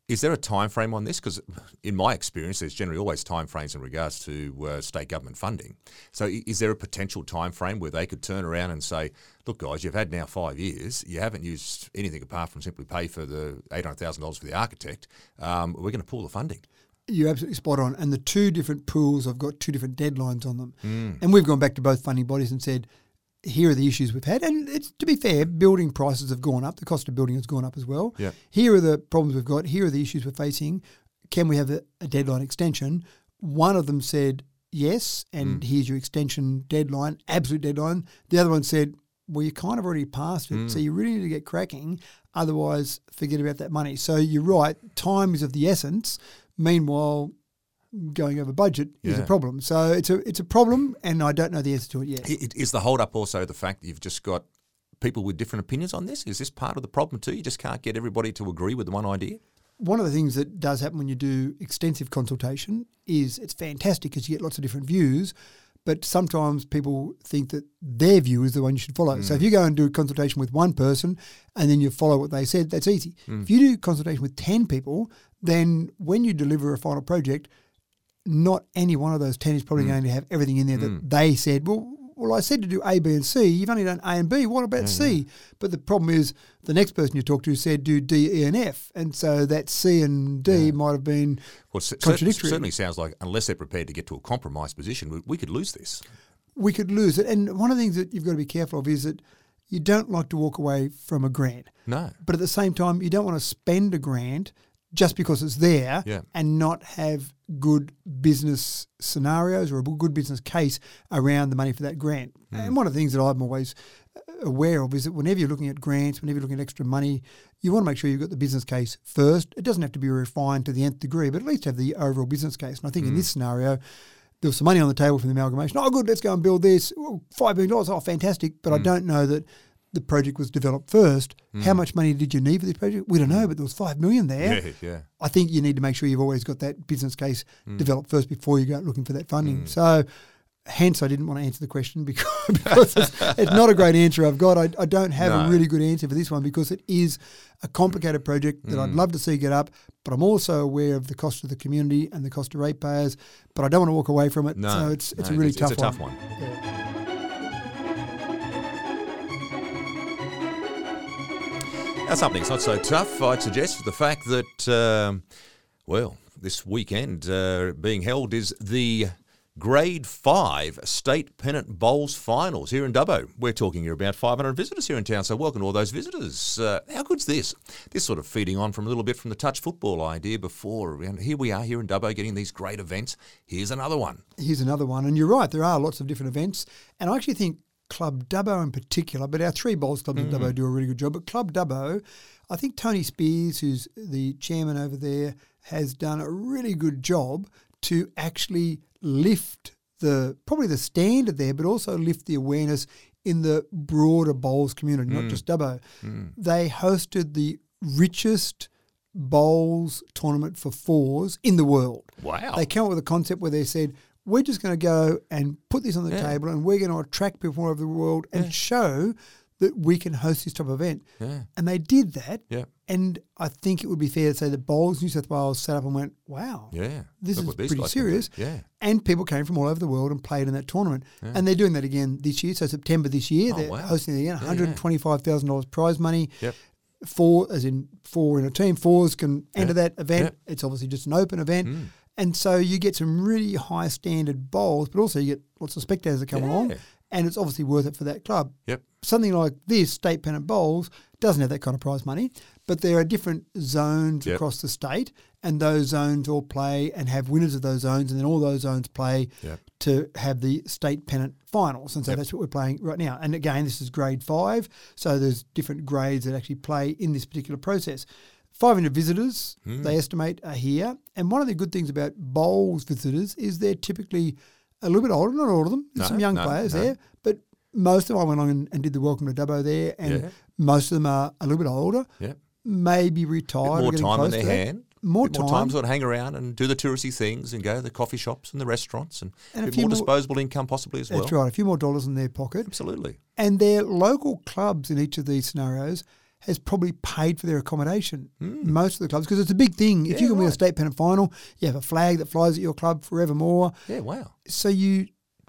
is there a time frame on this? Because in my experience, there's generally always time frames in regards to uh, state government funding. So is there a potential time frame where they could turn around and say, look, guys, you've had now five years, you haven't used anything apart from simply pay for the $800,000 for the architect, um, we're going to pull the funding. You're absolutely spot on. And the two different pools have got two different deadlines on them. Mm. And we've gone back to both funding bodies and said, here are the issues we've had. And it's, to be fair, building prices have gone up. The cost of building has gone up as well. Yeah. Here are the problems we've got. Here are the issues we're facing. Can we have a, a deadline extension? One of them said yes, and Mm. here's your extension deadline, absolute deadline. The other one said, well, you kind of already passed it, Mm. so you really need to get cracking. Otherwise, forget about that money. So you're right. Time is of the essence. Meanwhile, going over budget is a problem. So it's a it's a problem, and I don't know the answer to it yet. I- i- Is the hold up also the fact that you've just got people with different opinions on this? Is this part of the problem too? You just can't get everybody to agree with one idea? one of the things that does happen when you do extensive consultation is it's fantastic because you get lots of different views, but sometimes people think that their view is the one you should follow. So if mm. you go and do a consultation with one person and then you follow what they said, that's easy. Mm. If you do consultation with 10 people, then when you deliver a final project, not any one of those 10 is probably mm. going to have everything in there that mm. they said, well, well, I said to do A, B, and C. You've only done A and B. What about C? But the problem is the next person you talk to said do D, E, and F. And so that C and D might have been Well, it cer- Contradictory. certainly sounds like unless they're prepared to get to a compromise position, we, we could lose this. we could lose it. And one of the things that you've got to be careful of is that you don't like to walk away from a grant. No. But at the same time, you don't want to spend a grant just because it's there Yeah. and not have good business scenarios or a good business case around the money for that grant. Hmm. And one of the things that I'm always uh, aware of is that whenever you're looking at grants, whenever you're looking at extra money, you want to make sure you've got the business case first. It doesn't have to be refined to the nth degree, but at least have the overall business case. And I Hmm. think in this scenario, there was some money on the table from the amalgamation. Oh, good, let's go and build this. Oh, $5 million. Oh, fantastic. But I don't know that the project was developed first. How hmm. much money did you need for this project? We don't know, hmm. but there was 5 million there. Yeah, yeah. I think you need to make sure you've always got that business case hmm. developed first before you go out looking for that funding. So, hence, I didn't want to answer the question because, (laughs) because it's, it's not a great answer I've got. I, I don't have No. a really good answer for this one because it is a complicated project that I'd love to see get up, but I'm also aware of the cost to the community and the cost to ratepayers, but I don't want to walk away from it. No. so, it's, it's no, a really it's, tough it's a tough one. Now, something that's not so tough, I'd suggest, the fact that, um, well, this weekend uh, being held is the Grade 5 State Pennant Bowls Finals here in Dubbo. We're talking here about 500 visitors here in town, so welcome to all those visitors. Uh, how good's this? This sort of feeding on from a little bit from the touch football idea before. And here we are here in Dubbo getting these great events. Here's another one. here's another one. And you're right, there are lots of different events. And I actually think Club Dubbo in particular, but our three bowls clubs in mm-hmm. Dubbo do a really good job. But Club Dubbo, I think Tony Spears, who's the chairman over there, has done a really good job to actually lift the probably the standard there, but also lift the awareness in the broader bowls community, not mm. just Dubbo. Mm. They hosted the richest bowls tournament for fours in the world. Wow. They came up with a concept where they said, we're just going to go and put this on the Yeah. table and we're going to attract people from all over the world and show that we can host this type of event. Yeah. And they did that. Yeah. And I think it would be fair to say that Bowls New South Wales sat up and went, wow, Yeah. this Look is pretty do. serious. Yeah. And people came from all over the world and played in that tournament. And they're doing that again this year. So September this year, Oh, they're wow. hosting it again, Yeah, yeah. $125,000 prize money. Yep. Four, as in four in a team, fours can enter that event. Yeah. It's obviously just an open event. Mm. And so you get some really high standard bowls, but also you get lots of spectators that come along. And it's obviously worth it for that club Yep. something like this, state pennant bowls, doesn't have that kind of prize money, but there are different zones Yep. across the state, and those zones all play and have winners of those zones, and then all those zones play Yep. to have the state pennant finals. And so Yep. that's what we're playing right now. And again, this is grade five, so there's different grades that actually play in this particular process. 500 visitors, Hmm. they estimate, are here. And one of the good things about bowls visitors is they're typically a little bit older, not all of them. There's No, some young no, players no. there, but most of them I went along and, and did the welcome to Dubbo there, and Yeah. most of them are a little bit older, Yeah. maybe retired, or more time on their hand. More Bit more time. time to sort of hang around and do the touristy things and go to the coffee shops and the restaurants and, And a bit more more- disposable income possibly as well. That's right, a few more dollars in their pocket. Absolutely. And their local clubs in each of these scenarios has probably paid for their accommodation. Hmm. Most of the clubs, because it's a big thing. If. Yeah, you can win a right. state pennant final, you have a flag that flies at your club forevermore. Yeah, wow. So you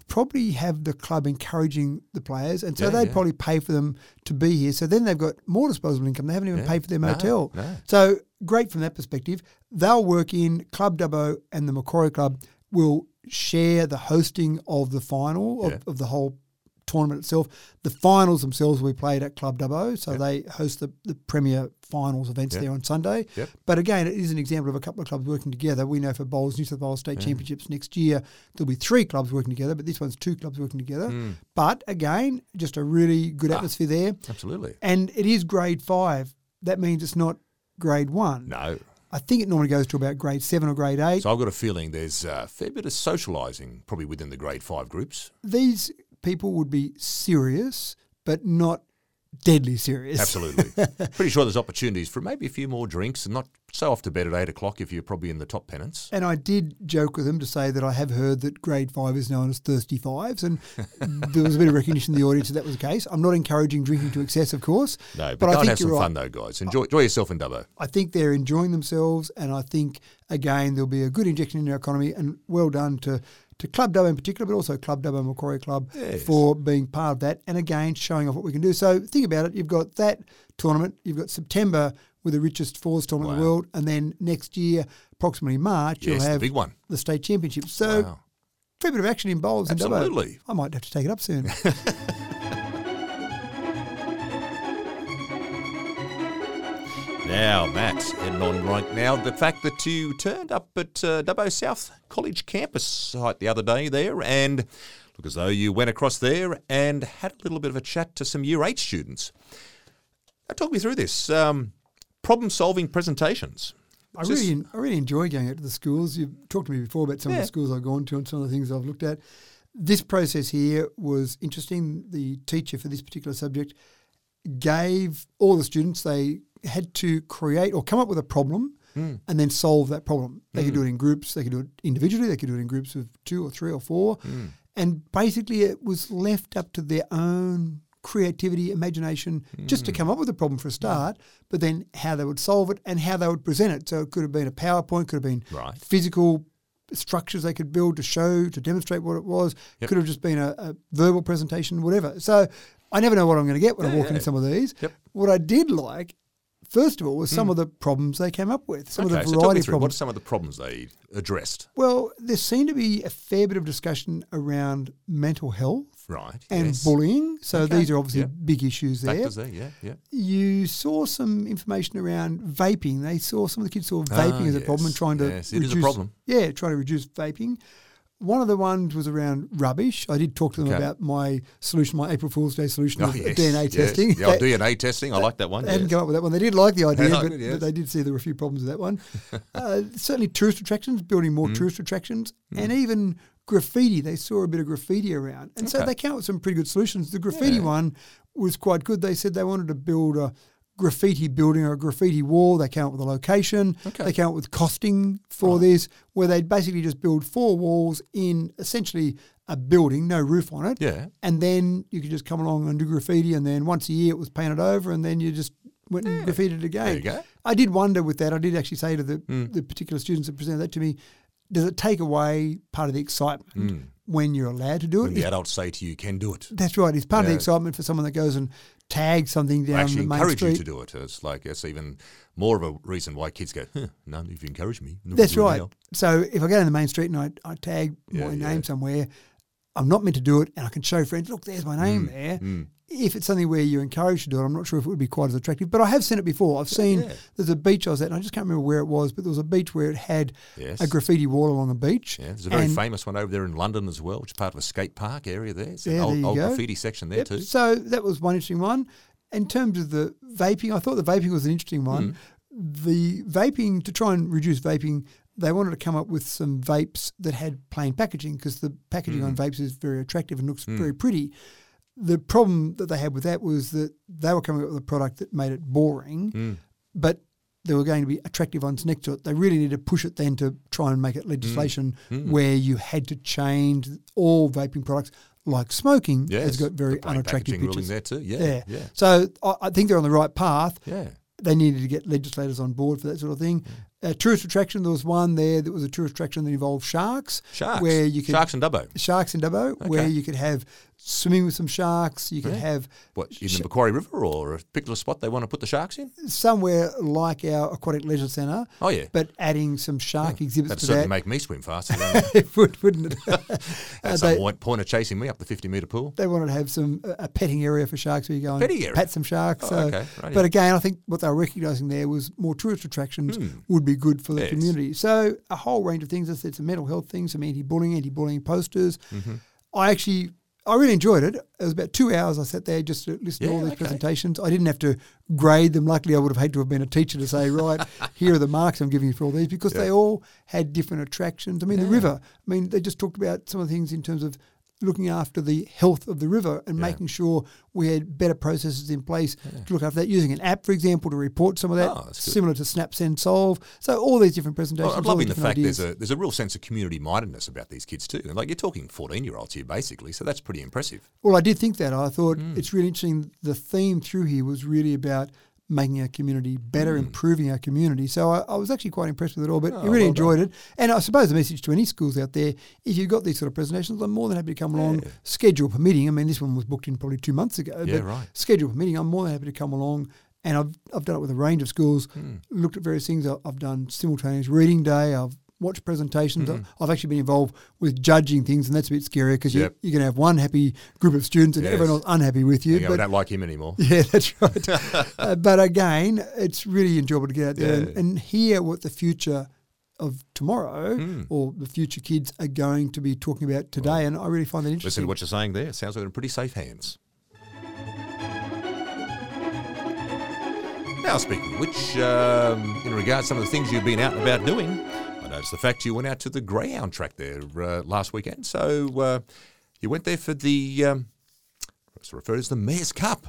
probably have the club encouraging the players, and so Yeah, they'd yeah. probably pay for them to be here. So then they've got more disposable income. They haven't even Yeah. paid for their No, motel. no. So great from that perspective. They'll work in Club Dubbo and the Macquarie Club will share the hosting of the final of, of the whole tournament itself. The finals themselves will be played at Club Dubbo, so they host the, the premier finals events Yep. there on Sunday. Yep. But again, it is an example of a couple of clubs working together. We know for Bowls New South Wales State Championships next year, there'll be three clubs working together, but this one's two clubs working together. Hmm. But again, just a really good Ah. atmosphere there. Absolutely. And it is grade five. That means it's not grade one. No. I think it normally goes to about grade seven or grade eight. So I've got a feeling there's a fair bit of socialising probably within the grade five groups. These people would be serious, but not deadly serious. Absolutely. (laughs) Pretty sure there's opportunities for maybe a few more drinks and not so off to bed at eight o'clock if you're probably in the top pennants. And I did joke with them to say that I have heard that grade five is known as thirsty fives, and (laughs) there was a bit of recognition in the audience that that was the case. I'm not encouraging drinking to excess, of course. No, but, but I go and think have some you're fun right. though, guys. Enjoy, enjoy yourself in Dubbo. I think they're enjoying themselves, and I think again there'll be a good injection in our economy. And well done to to Club Dubbo in particular, but also Club Dubbo Macquarie Club Yes. for being part of that, and again showing off what we can do. So think about it: you've got that tournament, you've got September with the richest fours tournament in the world, and then next year, approximately March, Yes, you'll the have big one. the state championship. So Wow. fair bit of action in bowls in Dubbo. Absolutely. I might have to take it up soon. (laughs) Now, Matt, heading on right now. The fact that you turned up at uh, Dubbo South College campus site the other day there and look as though you went across there and had a little bit of a chat to some Year 8 students. Now, talk me through this. Um, problem solving presentations. I Just- really, I really enjoy going out to the schools. You've talked to me before about some of the schools I've gone to and some of the things I've looked at. This process here was interesting. The teacher for this particular subject gave all the students they had to create or come up with a problem Hmm. and then solve that problem. They could do it in groups. They could do it individually. They could do it in groups of two or three or four. Hmm. And basically, it was left up to their own creativity, imagination, just Hmm. to come up with a problem for a start, but then how they would solve it and how they would present it. So it could have been a PowerPoint, could have been Right. physical structures they could build to show, to demonstrate what it was. Yep. Could have just been a, a verbal presentation, whatever. So I never know what I'm going to get when I walk yeah. into some of these. Yep. What I did like, first of all, was some of the problems they came up with, some Hmm. Okay, of the variety of through what are problems. some of the problems they addressed. Well, there seemed to be a fair bit of discussion around mental health Right. and yes. bullying. So Okay, these are obviously yep. big issues there. Factors there, yeah, yeah. You saw some information around vaping. They saw some of the kids saw vaping Ah, as a problem and trying to yes, it is reduce, a problem. Yeah, trying to reduce vaping. One of the ones was around rubbish. I did talk to them Okay. about my solution, my April Fool's Day solution Oh, of yes, DNA yes. testing. Yeah, oh, DNA (laughs) testing. I like that one. they hadn't come up with that one. They did like the idea, (laughs) but, yes. but they did see there were a few problems with that one. (laughs) uh, certainly, tourist attractions, building more Mm. tourist attractions, and even graffiti. They saw a bit of graffiti around, and so they came up with some pretty good solutions. The graffiti Yeah. one was quite good. They said they wanted to build a graffiti building or a graffiti wall. They came up with a location. Okay. They came up with costing for this, where they'd basically just build four walls in essentially a building, no roof on it Yeah. and then you could just come along and do graffiti, and then once a year it was painted over, and then you just went and graffitied again. There you go. I did wonder with that. I did actually say to the Mm. the particular students that presented that to me, does it take away part of the excitement when you're allowed to do Mm. When it? the It's- adults say to you, can do it. that's right. It's part of the excitement for someone that goes and tags something down actually the main encourage street. you to do it. It's like it's even more of a reason why kids go, huh, no, if you encourage me. That's right. now." So if I go down the main street and I, I tag Yeah, my yeah. name somewhere, I'm not meant to do it, and I can show friends, look, there's my name Mm, there. If it's something where you're encouraged to do it, I'm not sure if it would be quite as attractive. But I have seen it before. I've seen yeah. there's a beach I was at, and I just can't remember where it was, but there was a beach where it had Yes. a graffiti wall along the beach. Yeah, there's a very famous one over there in London as well, which is part of a skate park area there. It's Yeah, an there old, old graffiti section there Yep, too. So that was one interesting one. In terms of the vaping, I thought the vaping was an interesting one. Mm. The vaping, to try and reduce vaping, they wanted to come up with some vapes that had plain packaging because the packaging on Mm. vapes is very attractive and looks very pretty. The problem that they had with that was that they were coming up with a product that made it boring, Mm. but there were going to be attractive ones next to it. They really need to push it then to try and make it legislation Mm. where you had to change all vaping products, like smoking, Yes, has got very unattractive pictures. there too. Yeah, Yeah. yeah, So I, I think they're on the right path. yeah. They needed to get legislators on board for that sort of thing. Uh, tourist attraction, there was one there that was a tourist attraction that involved sharks. Sharks, Where you could, sharks and Dubbo. Sharks and Dubbo, where you could have swimming with some sharks. You could Yeah. have What in the Macquarie River or a particular spot they want to put the sharks in? somewhere like our aquatic leisure centre, Oh yeah, but adding some shark exhibits that'd to certainly that. make me swim faster. (laughs) It would, wouldn't it? (laughs) Uh, at some they, point, point of chasing me up the fifty metre pool. they wanted to have some uh, a petting area for sharks where you go and Petting area? pat some sharks. Oh, so, okay. Right, but yeah. again, I think what they were recognising there was more tourist attractions would be good for the. Yes. community. So a whole range of things. I said, some mental health things, some anti-bullying, anti-bullying posters. Mm-hmm. I actually. I really enjoyed it. It was about two hours I sat there just to listen to all these okay. presentations. I didn't have to grade them. Luckily, I would have hated to have been a teacher to say, right, (laughs) here are the marks I'm giving you for all these because they all had different attractions. I mean, the river, I mean, they just talked about some of the things in terms of looking after the health of the river and making sure we had better processes in place to look after that, using an app, for example, to report some of that, Oh, similar to Snap, Send, Solve. So all these different presentations. Well, I'm loving the fact ideas. there's a there's a real sense of community mindedness about these kids too. Like you're talking 14 year olds here basically, so that's pretty impressive. Well, I did think that. I thought Hmm. it's really interesting. The theme through here was really about making our community better, Hmm. improving our community. So I, I was actually quite impressed with it all, but Oh, I really well enjoyed it. And I suppose the message to any schools out there, if you've got these sort of presentations, I'm more than happy to come along, Yeah. schedule permitting. I mean, this one was booked in probably two months ago, Yeah, but right. schedule permitting, I'm more than happy to come along. And I've, I've done it with a range of schools, Hmm. looked at various things. I've, I've done simultaneous reading day. I've watched presentations. Mm-hmm. I've actually been involved with judging things, and that's a bit scary because Yep. you, you're going to have one happy group of students and Yes. everyone else unhappy with you. You go, we but don't like him anymore. (laughs) yeah, that's right. (laughs) uh, but again, it's really enjoyable to get out there and, Yeah. and hear what the future of tomorrow Hmm. or the future kids are going to be talking about today. and I really find that interesting. Listen to what you're saying there. It Sounds like we're in pretty safe hands. Now, speaking of which, um, in regards to some of the things you've been out and about doing, I noticed the fact you went out to the Greyhound track there uh, last weekend. So uh, you went there for the, um, what's referred as the Mayor's Cup.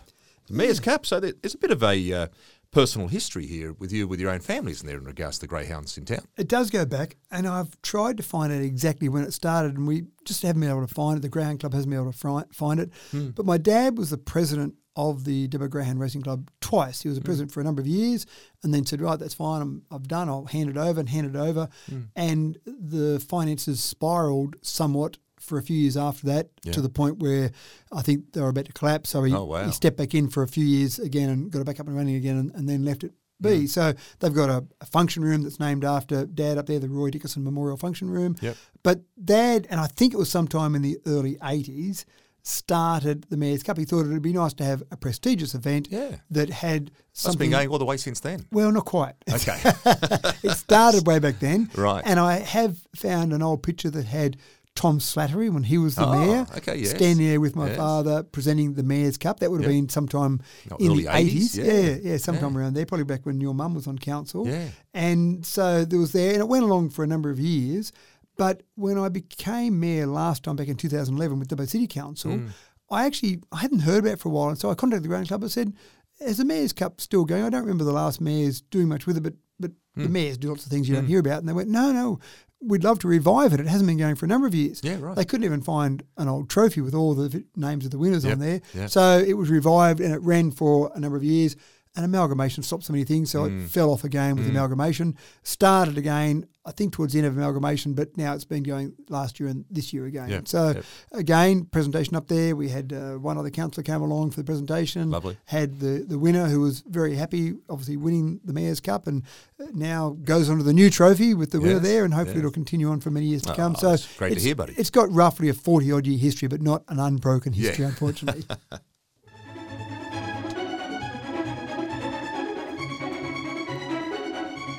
The Mayor's Cup. So there- there's a bit of a uh, personal history here with you, with your own families in there in regards to the Greyhounds in town. It does go back, and I've tried to find out exactly when it started, and we just haven't been able to find it. The Greyhound Club hasn't been able to find it. Hmm. But my dad was the president of the Dubbo Greyhound Racing Club twice. He was the president for a number of years, and then said, "Right, that's fine. I'm, I've done. I'll hand it over and hand it over." Hmm. And the finances spiraled somewhat for a few years after that, Yeah. to the point where I think they were about to collapse. So he, Oh, wow. he stepped back in for a few years again and got it back up and running again, and, and then left it be. Mm. So they've got a, a function room that's named after Dad up there, the Roy Dickerson Memorial Function Room. Yep. But Dad, and I think it was sometime in the early 80s, started the Mayor's Cup. He thought it would be nice to have a prestigious event Yeah. that had something. been going all the way since then. well, not quite. Okay. (laughs) it started way back then. Right. And I have found an old picture that had Tom Slattery when he was the Oh, mayor, okay, yes. standing there with my Yes. father presenting the mayor's cup. That would have Yep. been sometime Oh, in the 80s, eighties. yeah. Yeah, yeah, sometime around there, probably back when your mum was on council. Yeah. And so there was there, and it went along for a number of years. But when I became mayor last time back in 2011 with Dubbo City Council, Mm. I actually I hadn't heard about it for a while, and so I contacted the Growing Club and said, "Is the Mayor's Cup still going?" I don't remember the last mayors doing much with it, but but Hmm. the mayors do lots of things you don't hear about. And they went, "No, no, we'd love to revive it. It hasn't been going for a number of years." Yeah, right. They couldn't even find an old trophy with all the names of the winners Yep, on there, yep. so it was revived and it ran for a number of years. And amalgamation stopped so many things, so Hmm. it fell off again with amalgamation. Started again, I think towards the end of amalgamation, but now it's been going last year and this year again. Yep, So yep. again, presentation up there. We had uh, one other councillor came along for the presentation. Lovely. Had the, the winner who was very happy, obviously winning the Mayor's Cup, and uh, now goes on to the new trophy with the winner there, and hopefully yes. it'll continue on for many years to Oh, come. So that's great to hear, buddy. It's got roughly a forty odd year history, but not an unbroken Yeah. history, unfortunately. (laughs)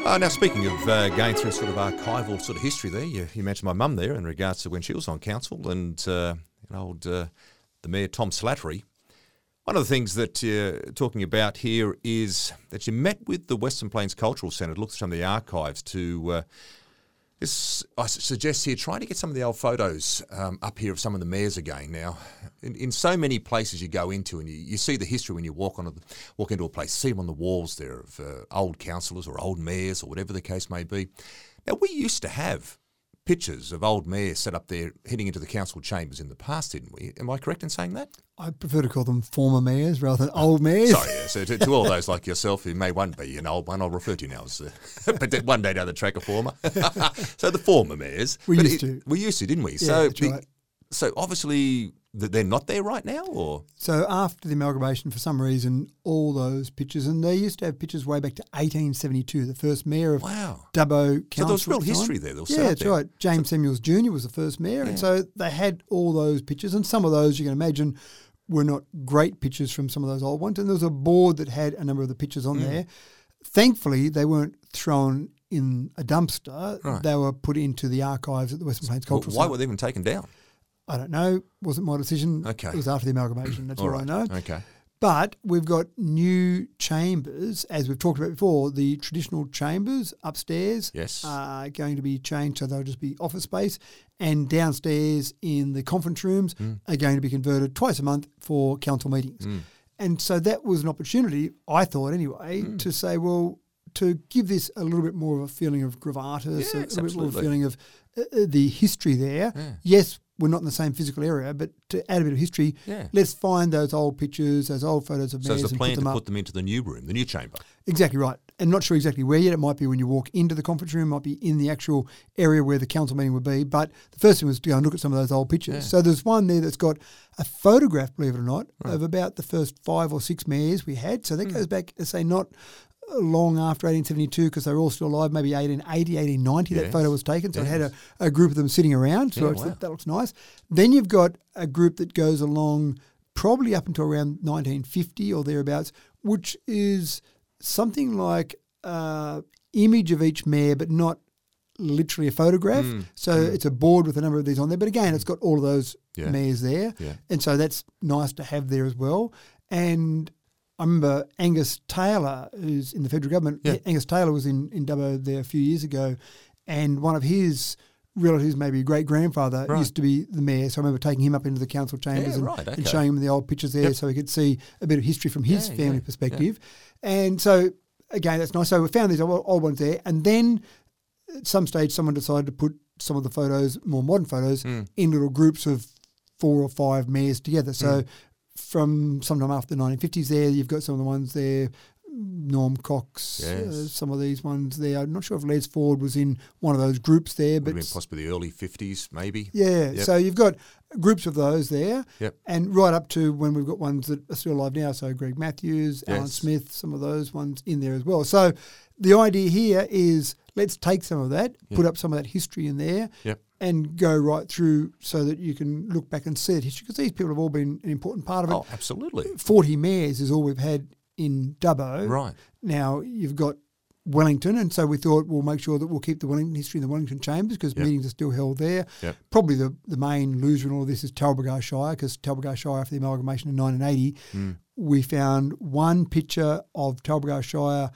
Uh, now, speaking of uh, going through sort of archival sort of history there, you, you mentioned my mum there in regards to when she was on council and uh, an old uh, the mayor Tom Slattery. One of the things that you're talking about here is that you met with the Western Plains Cultural Centre, looked at some of the archives to. This, I suggest here, trying to get some of the old photos um, up here of some of the mayors again. Now, in, in so many places you go into and you, you see the history when you walk on a, walk into a place, see them on the walls there of uh, old councillors or old mayors or whatever the case may be. Now, we used to have pictures of old mayors set up there heading into the council chambers in the past, didn't we? Am I correct in saying that? I prefer to call them former mayors rather than old mayors. Sorry, yeah. So to, to all those like yourself who may one be an old one, I'll refer to you now as, uh, (laughs) but one day down the track a former. (laughs) so the former mayors. We But used to. We used to, didn't we? Yeah, so the, right. so obviously they're not there right now, or So after the amalgamation, for some reason, all those pictures, and they used to have pictures way back to 1872. The first mayor of wow. Dubbo So Council. there was real at the time. history there. Yeah, that's there. right. James Samuels Jr. was the first mayor, and so they had all those pictures, and some of those you can imagine were not great pictures from some of those old ones. And there was a board that had a number of the pictures Mm. on there. Thankfully, they weren't thrown in a dumpster. Right. They were put into the archives at the Western Plains Well, Cultural why Centre. were they even taken down? I don't know. Wasn't my decision. Okay. It was after the amalgamation. That's all, I know. Okay. But we've got new chambers, as we've talked about before. The traditional chambers upstairs Yes. are going to be changed, so they'll just be office space. And downstairs in the conference rooms Mm. are going to be converted twice a month for council meetings. And so that was an opportunity, I thought anyway, Mm. to say, well, to give this a little bit more of a feeling of gravitas, a Yes, little bit more of a feeling of uh, uh, the history there. Yeah. Yes, we're not in the same physical area, but to add a bit of history, Yeah. let's find those old pictures, those old photos of So mayors it's a and plan put to up. put them into the new room, the new chamber. Exactly right. And not sure exactly where yet. It might be when you walk into the conference room, might be in the actual area where the council meeting would be. But the first thing was to go and look at some of those old pictures. Yeah. So there's one there that's got a photograph, believe it or not, of about the first five or six mayors we had. So that Hmm. goes back, let's say, not long after 1872 because they were all still alive, maybe 1880, 1890 Yes. that photo was taken. So it had a, a group of them sitting around. So Yeah, it's- wow. that looks nice. Then you've got a group that goes along probably up until around 1950 or thereabouts, which is something like uh, image of each mayor, but not literally a photograph. Mm, So it's a board with a number of these on there. But again, it's got all of those Yeah. mayors there. Yeah. And so that's nice to have there as well. And I remember Angus Taylor, who's in the federal government. Yeah. Angus Taylor was in, in Dubbo there a few years ago. And one of his relatives, maybe great grandfather, Right. used to be the mayor. So I remember taking him up into the council chambers Yeah, and, right, and showing him the old pictures there Yep. so he could see a bit of history from his Yeah, family perspective. And so, again, that's nice. So we found these old, old ones there. And then at some stage, someone decided to put some of the photos, more modern photos, Hmm. in little groups of four or five mayors together. So from sometime after the 1950s there, you've got some of the ones there, Norm Cox, uh, some of these ones there. I'm not sure if Les Ford was in one of those groups there, but possibly the early 50s, maybe. yeah, Yep. so you've got groups of those there, Yep. and right up to when we've got ones that are still alive now. So Greg Matthews, Alan Smith, some of those ones in there as well. So the idea here is let's take some of that, put up some of that history in there, Yep. And go right through so that you can look back and see that history because these people have all been an important part of it. Oh, absolutely. 40 mayors is all we've had in Dubbo. Right. Now you've got Wellington, and so we thought we'll make sure that we'll keep the Wellington history in the Wellington chambers because Yep. meetings are still held there. Yep. Probably the, the main loser in all of this is Talbragar Shire because Talbragar Shire, after the amalgamation in 1980, Hmm. we found one picture of Talbragar Shire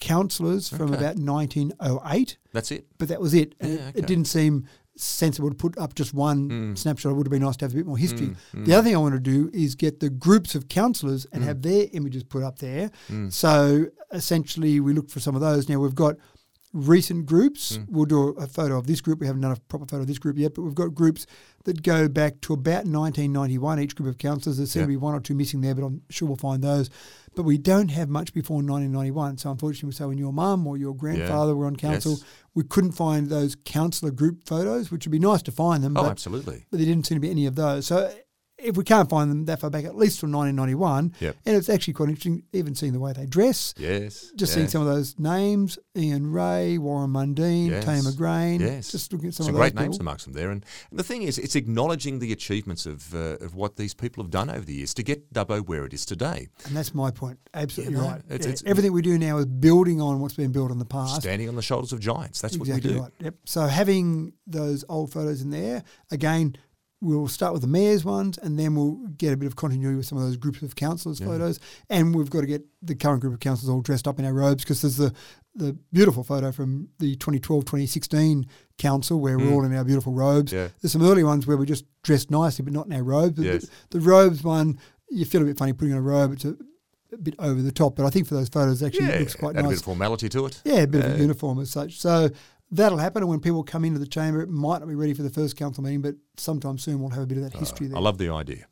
councillors from about 1908, That's it. but that was it. Yeah, okay. it didn't seem sensible to put up just one Mm. snapshot. It would have been nice to have a bit more history. Mm, The other thing I want to do is get the groups of councillors and have their images put up there. So essentially, we look for some of those. Now we've got recent groups. We'll do a, photo of this group. We haven't done a proper photo of this group yet, but we've got groups that go back to about 1991. Each group of councillors. There seem Yeah. to be one or two missing there, but I'm sure we'll find those. But we don't have much before 1991. So unfortunately, so when your mum or your grandfather were on council, Yes. we couldn't find those councillor group photos, which would be nice to find them. Oh, but absolutely. but there didn't seem to be any of those. So if we can't find them that far back, at least from 1991, Yep. and it's actually quite interesting, even seeing the way they dress, Yes. just seeing some of those names: Ian Ray, Warren Mundine, Yes. Tamer Grain. Yes. just looking at some Some of great those names people. amongst them there. And, and the thing is, it's acknowledging the achievements of, uh, of what these people have done over the years to get Dubbo where it is today. And that's my point. Absolutely know, right. it's- Yeah, it's- Everything we do now is building on what's been built in the past. Standing on the shoulders of giants. That's exactly what we do. right. Yep. So having those old photos in there again. We'll start with the mayor's ones, and then we'll get a bit of continuity with some of those groups of councillors' photos. And we've got to get the current group of councillors all dressed up in our robes because there's the the beautiful photo from the 2012-2016 council where we're all in our beautiful robes. Mm. Yeah. There's some early ones where we're just dressed nicely, but not in our robes. The- Yes. The, robes one, you feel a bit funny putting on a robe. It's a, a bit over the top, but I think for those photos, it actually Yeah, it looks quite add a bit of formality to it. Yeah, a bit of a uniform as such. So that'll happen. And when people come into the chamber, it might not be ready for the first council meeting, but sometime soon we'll have a bit of that history there. I love the idea.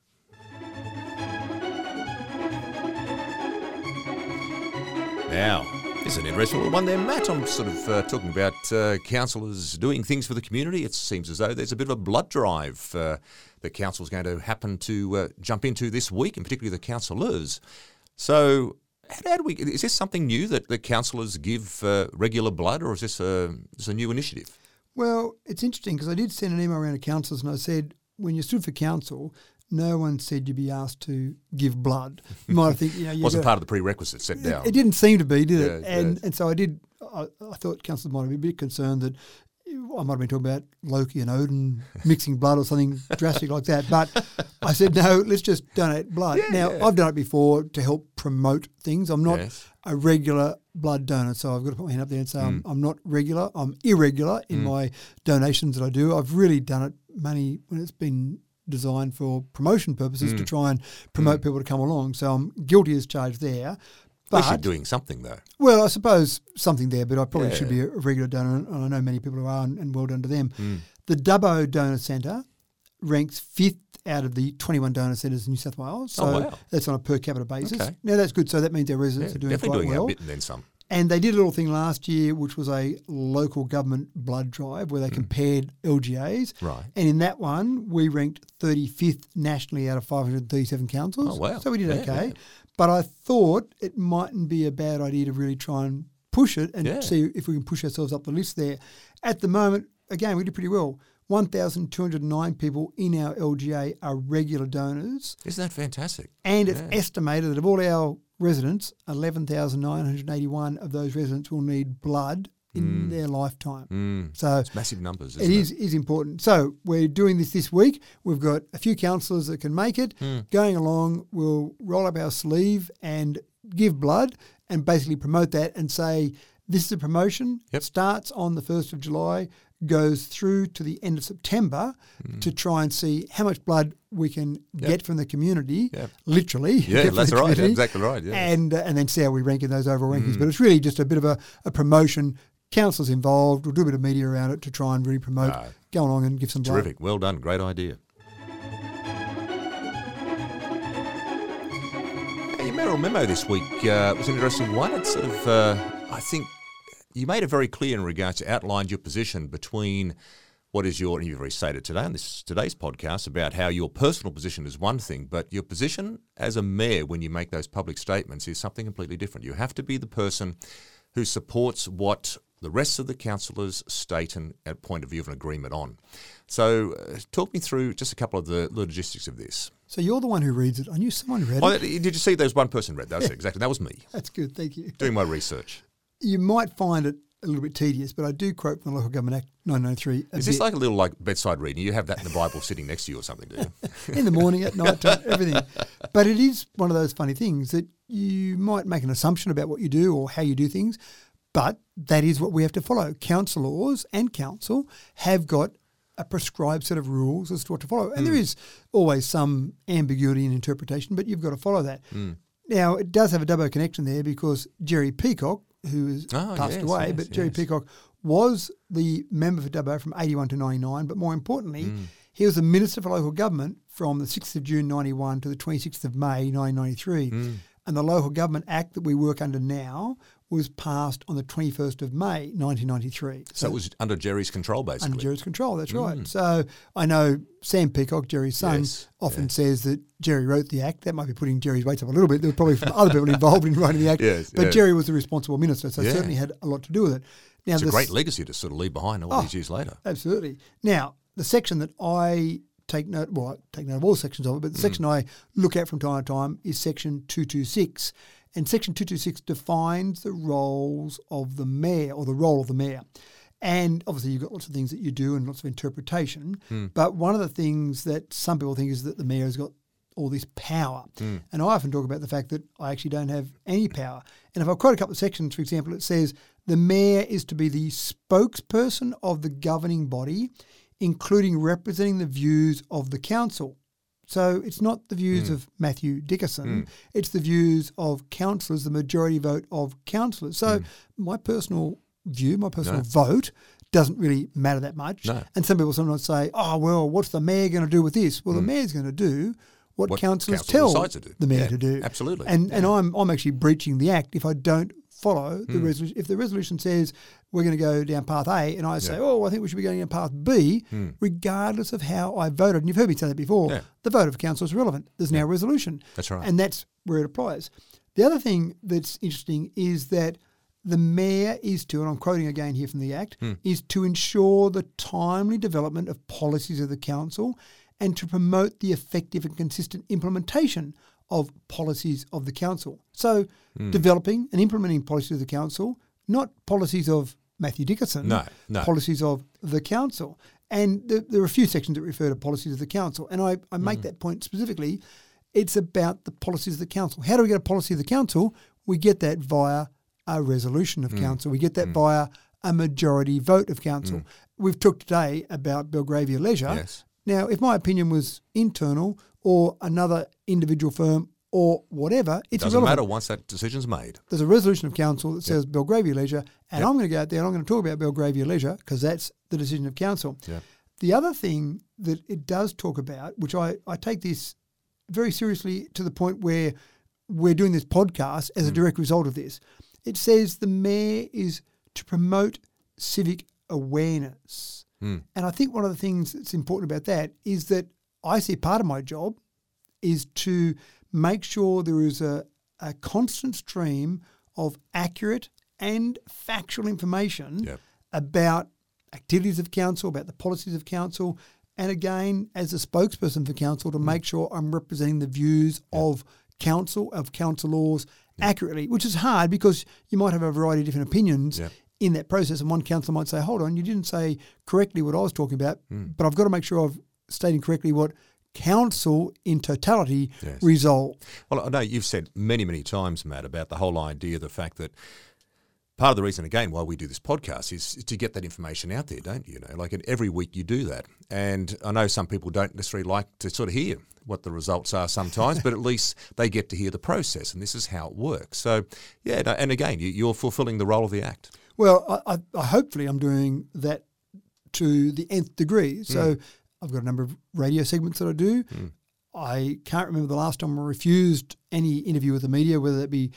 Now, this is an interesting one there, Matt. I'm sort of uh, talking about uh, councillors doing things for the community. It seems as though there's a bit of a blood drive uh, that council's going to happen to uh, jump into this week, and particularly the councillors. So, how, do we? Is this something new that the councillors give uh, regular blood, or is this a, is a new initiative? Well, it's interesting because I did send an email around to councillors and I said, when you stood for council, no one said you'd be asked to give blood. You might have think, you know, you Wasn't got- part of the prerequisites set down. It, it didn't seem to be, did it? Yeah, and yes. and so I did. I, I thought councillors might be a bit concerned that I might have been talking about Loki and Odin mixing blood or something drastic like that. But I said no. Let's just donate blood. now yeah. I've done it before to help promote things. I'm not Yes. a regular blood donor, so I've got to put my hand up there and say Mm. I'm, I'm not regular. I'm irregular in my donations that I do. I've really done it money when it's been designed for promotion purposes Mm. to try and promote people to come along. So I'm guilty as charged there. At least doing something though. well, I suppose something there, but I probably Yeah. should be a regular donor, and I know many people who are, and, and well done to them. Mm. The Dubbo Donor Centre ranks fifth out of the 21 donor centres in New South Wales. So Oh, wow. that's on a per capita basis. Okay. Now that's good. So that means their residents Yeah, are doing definitely quite doing well. bit and then some. And they did a little thing last year, which was a local government blood drive where they compared LGAs. Mm. Right. And in that one, we ranked 35th nationally out of 537 councils. Oh, wow. So we did Yeah, okay. yeah. But I thought it mightn't be a bad idea to really try and push it and Yeah. see if we can push ourselves up the list there. At the moment, again, we did pretty well. 1,209 people in our LGA are regular donors. Isn't that fantastic? And it's estimated that of all our residents, 11,981 of those residents will need blood in their lifetime. Mm. So It's massive numbers. it Isn't is is important. So we're doing this this week. We've got a few councillors that can make it. Hmm. Going along, we'll roll up our sleeve and give blood and basically promote that and say this is a promotion. Yep. Starts on the first of July, goes through to the end of September Hmm. to try and see how much blood we can get from the community. Yep. Literally, Yeah, (laughs) that's right. Exactly right, yeah. And uh, and then see how we rank in those overall rankings. But it's really just a bit of a, a promotion. Councillors involved. We'll do a bit of media around it to try and really promote. Go along and give some. Terrific. Well done. Great idea. Your mayoral memo this week uh, was an interesting one. It's sort of, uh, I think, you made it very clear in regards to outlined your position between what is your, and you've already stated today on this today's podcast about how your personal position is one thing, but your position as a mayor when you make those public statements is something completely different. You have to be the person who supports what the rest of the councillors state and at point of view of an agreement on. So, uh, talk me through just a couple of the logistics of this. So you're the one who reads it. I knew someone read Oh, it. did you see there was one person read? That exactly. That was me (laughs) That's good. Thank you. doing my research. You might find it a little bit tedious, but I do quote from the Local Government Act 993. a Is this bit. like a little like bedside reading? You have that in the Bible sitting next to you or something, do you? (laughs) in the morning, at night time, everything. But it is one of those funny things that you might make an assumption about what you do or how you do things, but that is what we have to follow. Councillors and council have got a prescribed set of rules as to what to follow. And there Hmm. is always some ambiguity in interpretation, but you've got to follow that. Hmm. Now, it does have a double connection there because Gerry Peacock, who has Oh, passed yes, away, yes, but Gerry. Peacock was the member for Dubbo from 81 to 99, but more importantly, Hmm. he was the Minister for Local Government from the 6th of June 91 to the 26th of May 1993. Hmm. And the Local Government Act that we work under now was passed on the 21st of May 1993. So it was under Gerry's control, basically. under Gerry's control, that's right. Mm. So I know Sam Peacock, Gerry's son, Yes, often says that Gerry wrote the act. That might be putting Gerry's weights up a little bit. There were probably other people involved in writing the act. (laughs) Yes, but yes. Gerry was the responsible minister, so Yeah. certainly had a lot to do with it. Now, it's a great s- legacy to sort of leave behind all Oh. these years later. Absolutely. Now, the section that I take note, well, I take note of all sections of it, but the mm. section I look at from time to time is section 226. And section 226 defines the roles of the mayor or the role of the mayor. And obviously, you've got lots of things that you do and lots of interpretation. Hmm. But one of the things that some people think is that the mayor has got all this power. Hmm. And I often talk about the fact that I actually don't have any power. And if I quote a couple of sections, for example, it says the mayor is to be the spokesperson of the governing body, including representing the views of the council. So it's not the views hmm. of Mathew Dickerson, hmm. it's the views of councillors, the majority vote of councillors. So hmm. my personal view, my personal vote, doesn't really matter that much. No. And some people sometimes say, oh, well, what's the mayor going to do with this? Well, the mayor's going to do what, What councillors tell the mayor Yeah, to do. absolutely. And, and I'm, I'm actually breaching the act if I don't follow the resolution. If the resolution says we're going to go down path A, and I say, oh, I think we should be going down path B, regardless of how I voted, and you've heard me say that before, Yeah. the vote of council is relevant. There's now a resolution. That's right. And that's where it applies. The other thing that's interesting is that the mayor is to, and I'm quoting again here from the Act, Hmm. is to ensure the timely development of policies of the council and to promote the effective and consistent implementation of policies of the council. So, Hmm. developing and implementing policies of the council, not policies of Mathew Dickerson, No, no. policies of the council. And there, there are a few sections that refer to policies of the council. And I, I Mm. make that point specifically. It's about the policies of the council. How do we get a policy of the council? We get that via a resolution Mm. of council. We get that via a majority vote of council. We've talked today about Belgravia Leisure. Mm. Yes. Now, if my opinion was internal or another individual firm or whatever, it's Doesn't irrelevant matter once that decision's made. there's a resolution of council that says Belgravia Leisure, and I'm going to go out there and I'm going to talk about Belgravia Leisure because that's the decision of council. Yeah. The other thing that it does talk about, which I, I take this very seriously to the point where we're doing this podcast as a mm. direct result of this, it says the mayor is to promote civic awareness. Hmm. And I think one of the things that's important about that is that I see part of my job is to make sure there is a, a constant stream of accurate and factual information Yep. about activities of council, about the policies of council, and again, as a spokesperson for council, to hmm. make sure I'm representing the views of council, of councillors accurately, which is hard because you might have a variety of different opinions Yep. In that process. And one councillor might say, hold on, you didn't say correctly what I was talking about, Hmm. but I've got to make sure I've stated correctly what council in totality Yes. resolve. Well, I know you've said many, many times, Matt, about the whole idea, the fact that part of the reason, again, why we do this podcast is, is to get that information out there, don't you? You know, like every week you do that. And I know some people don't necessarily like to sort of hear what the results are sometimes, but at least they get to hear the process, and this is how it works. So, yeah, no, and again, you, you're fulfilling the role of the act. Well, I, I, hopefully I'm doing that to the nth degree. Hmm. So I've got a number of radio segments that I do. Hmm. I can't remember the last time I refused any interview with the media, whether that be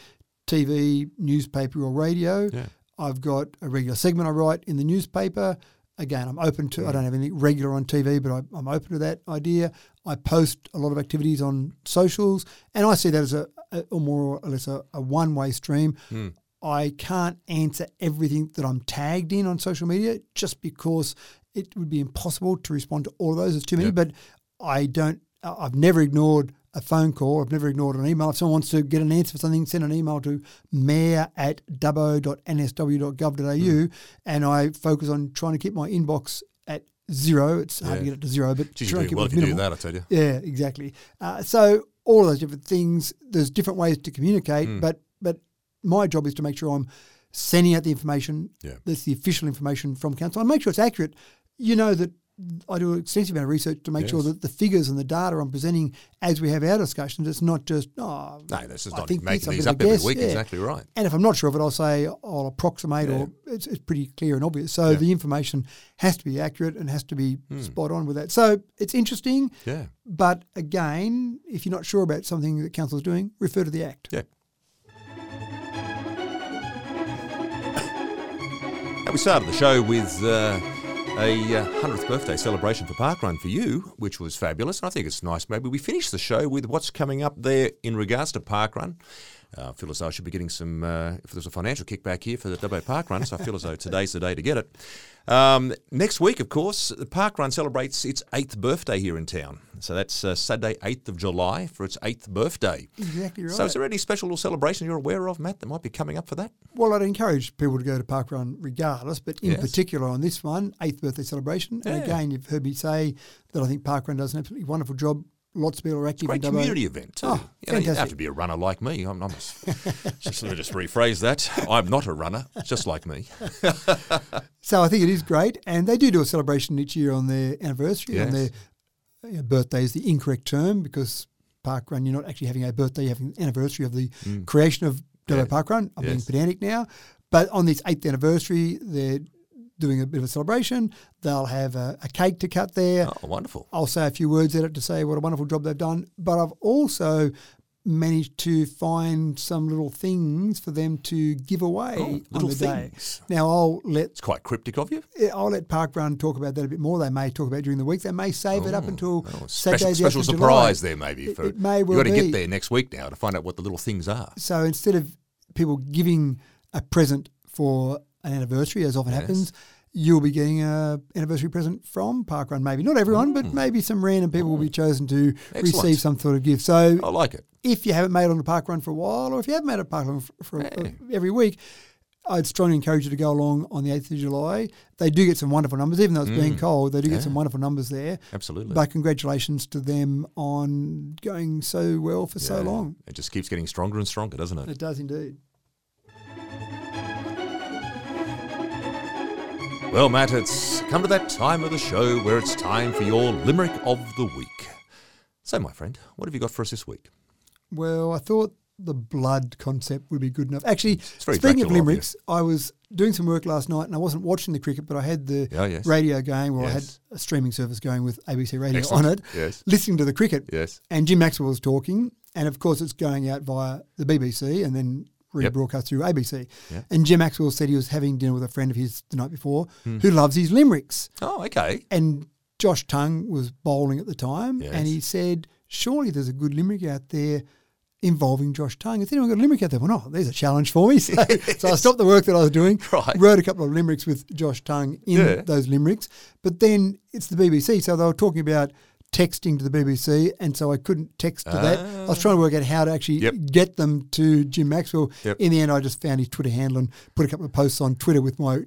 TV, newspaper, or radio. Yeah. I've got a regular segment I write in the newspaper. Again, I'm open to. I hmm. don't have anything regular on TV, but I, I'm open to that idea. I post a lot of activities on socials, and I see that as a, a or more or less a, a one-way stream. I can't answer everything that I'm tagged in on social media just because it would be impossible to respond to all of those. There's too many, Yep. but I don't. I've never ignored a phone call. I've never ignored an email. If someone wants to get an answer for something, send an email to mayor at dubbo.nsw.gov.au and I focus on trying to keep my inbox at zero. It's hard to get it to zero, but you're to keep well it if you do minimal. that, I tell you. Yeah, exactly. Uh, so all of those different things. There's different ways to communicate, but but my job is to make sure I'm sending out the information. Yeah. That's the official information from council, and make sure it's accurate. You know that I do an extensive amount of research to make sure that the figures and the data I'm presenting as we have our discussions, it's not just oh No, this is I not making these up every guess, week. yeah. Exactly right. And if I'm not sure of it, I'll say I'll approximate, or it's, it's pretty clear and obvious. So Yeah. the information has to be accurate and has to be Hmm. spot on with that. So it's interesting. Yeah. But again, if you're not sure about something that council is doing, refer to the Act. Yeah. We started the show with uh, a uh, 100th birthday celebration for Parkrun for you, which was fabulous. And I think it's nice. Maybe we finish the show with what's coming up there in regards to Parkrun. Uh, I feel as though I should be getting some, uh, if there's a financial kickback here for the Dubbo Parkrun, so I feel as though today's the day to get it. Um, next week, of course, the Parkrun celebrates its eighth birthday here in town. So that's uh, Saturday, 8th of July, for its eighth birthday. Exactly right. So, is there any special little celebration you're aware of, Matt, that might be coming up for that? well, I'd encourage people to go to Parkrun regardless, but in Yes. particular on this one, eighth birthday celebration. And again, you've heard me say that I think Parkrun does an absolutely wonderful job. Lots of people are active Great in Dubbo. community event too. Oh, you, know, you don't have to be a runner like me. I'm, I'm just, let me just rephrase that. I'm not a runner, just like me. (laughs) So I think it is great, and they do do a celebration each year on their anniversary. On Yes. their you know, birthday is the incorrect term because Parkrun, you're not actually having a birthday, you're having an anniversary of the creation of Mm. Yeah. Parkrun. I'm being pedantic now, but on this eighth anniversary, they're doing a bit of a celebration. They'll have a, a cake to cut there. Oh, wonderful. I'll say a few words at it to say what a wonderful job they've done. But I've also managed to find some little things for them to give away Oh, on little the day. things. Now I'll let It's quite cryptic of you. I'll let Parkrun talk about that a bit more. They may talk about it during the week. They may save it up oh, until Oh, special Saturday, the special surprise July. there, maybe. It- For, it may well you've got to be. get there next week now to find out what the little things are. So instead of people giving a present for an anniversary, as often Yes. happens, you'll be getting a anniversary present from Parkrun. Maybe not everyone, but maybe some random people will be chosen to Mm. Excellent. receive some sort of gift. So I like it. if you haven't made it on the Parkrun for a while, or if you haven't made it Parkrun for, for Hey. every week. I'd strongly encourage you to go along on the 8th of July. They do get some wonderful numbers, even though it's being cold, they do get Mm. Yeah. some wonderful numbers there. Absolutely. But congratulations to them on going so well for so long. It just keeps getting stronger and stronger, doesn't it? It does indeed. Well, Matt, it's come to that time of the show where it's time for your limerick of the week. So, my friend, what have you got for us this week? Well, I thought the blood concept would be good enough. Actually, speaking of limericks, I was doing some work last night and I wasn't watching the cricket, but I had the Oh, yes. radio going, or I had a streaming service going with ABC Radio Excellent. on it, Yes. listening to the cricket. Yes. And Jim Maxwell was talking, and of course, it's going out via the BBC and then Yep. rebroadcast through ABC. Yep. And Jim Maxwell said he was having dinner with a friend of his the night before Hmm. who loves his limericks. Oh, okay. And Josh Tongue was bowling at the time, Yes. and he said, "Surely there's a good limerick out there." Involving Josh Tongue. Has anyone got a limerick out there? Well, oh, there's a challenge for me. So, (laughs) so I stopped the work that I was doing, (laughs) Right. wrote a couple of limericks with Josh Tongue in Yeah. those limericks. But then it's the BBC, so they were talking about texting to the BBC, and so I couldn't text to that. I was trying to work out how to actually Yep. get them to Jim Maxwell. Yep. In the end, I just found his Twitter handle and put a couple of posts on Twitter with my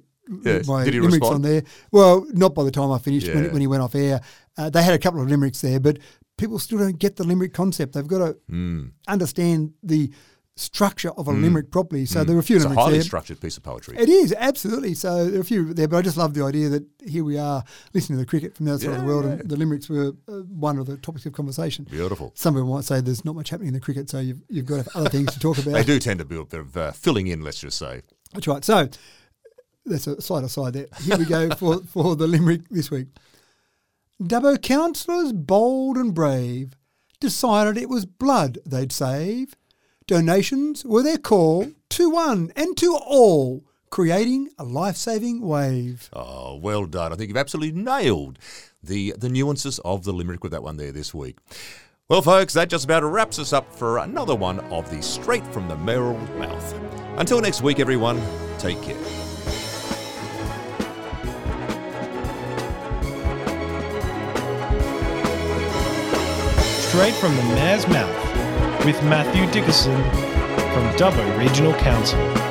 Yes. my limericks respond? on there. Well, not by the time I finished when, when he went off air. Uh, they had a couple of limericks there, but people still don't get the limerick concept. They've got to Mm. understand the structure of a limerick properly. So there were a few It's a highly there. structured piece of poetry. It is absolutely so. There are a few there, but I just love the idea that here we are listening to the cricket from the other side of the world, yeah. and the limericks were uh, one of the topics of conversation. Beautiful. Some people might say there's not much happening in the cricket, so you've, you've got other things to talk (laughs) about. They do tend to be a bit of uh, filling in, let's just say. That's right. So that's a slight aside there. Here we go (laughs) for, for the limerick this week. Dubbo councillors, bold and brave, decided it was blood they'd save. Donations were their call to one and to all, creating a life-saving wave. Oh, well done. I think you've absolutely nailed the, the nuances of the limerick with that one there this week. Well, folks, that just about wraps us up for another one of the Straight from the Mayoral Mouth. Until next week, everyone, take care. Straight from the mayor's mouth with Mathew Dickerson from Dubbo Regional Council.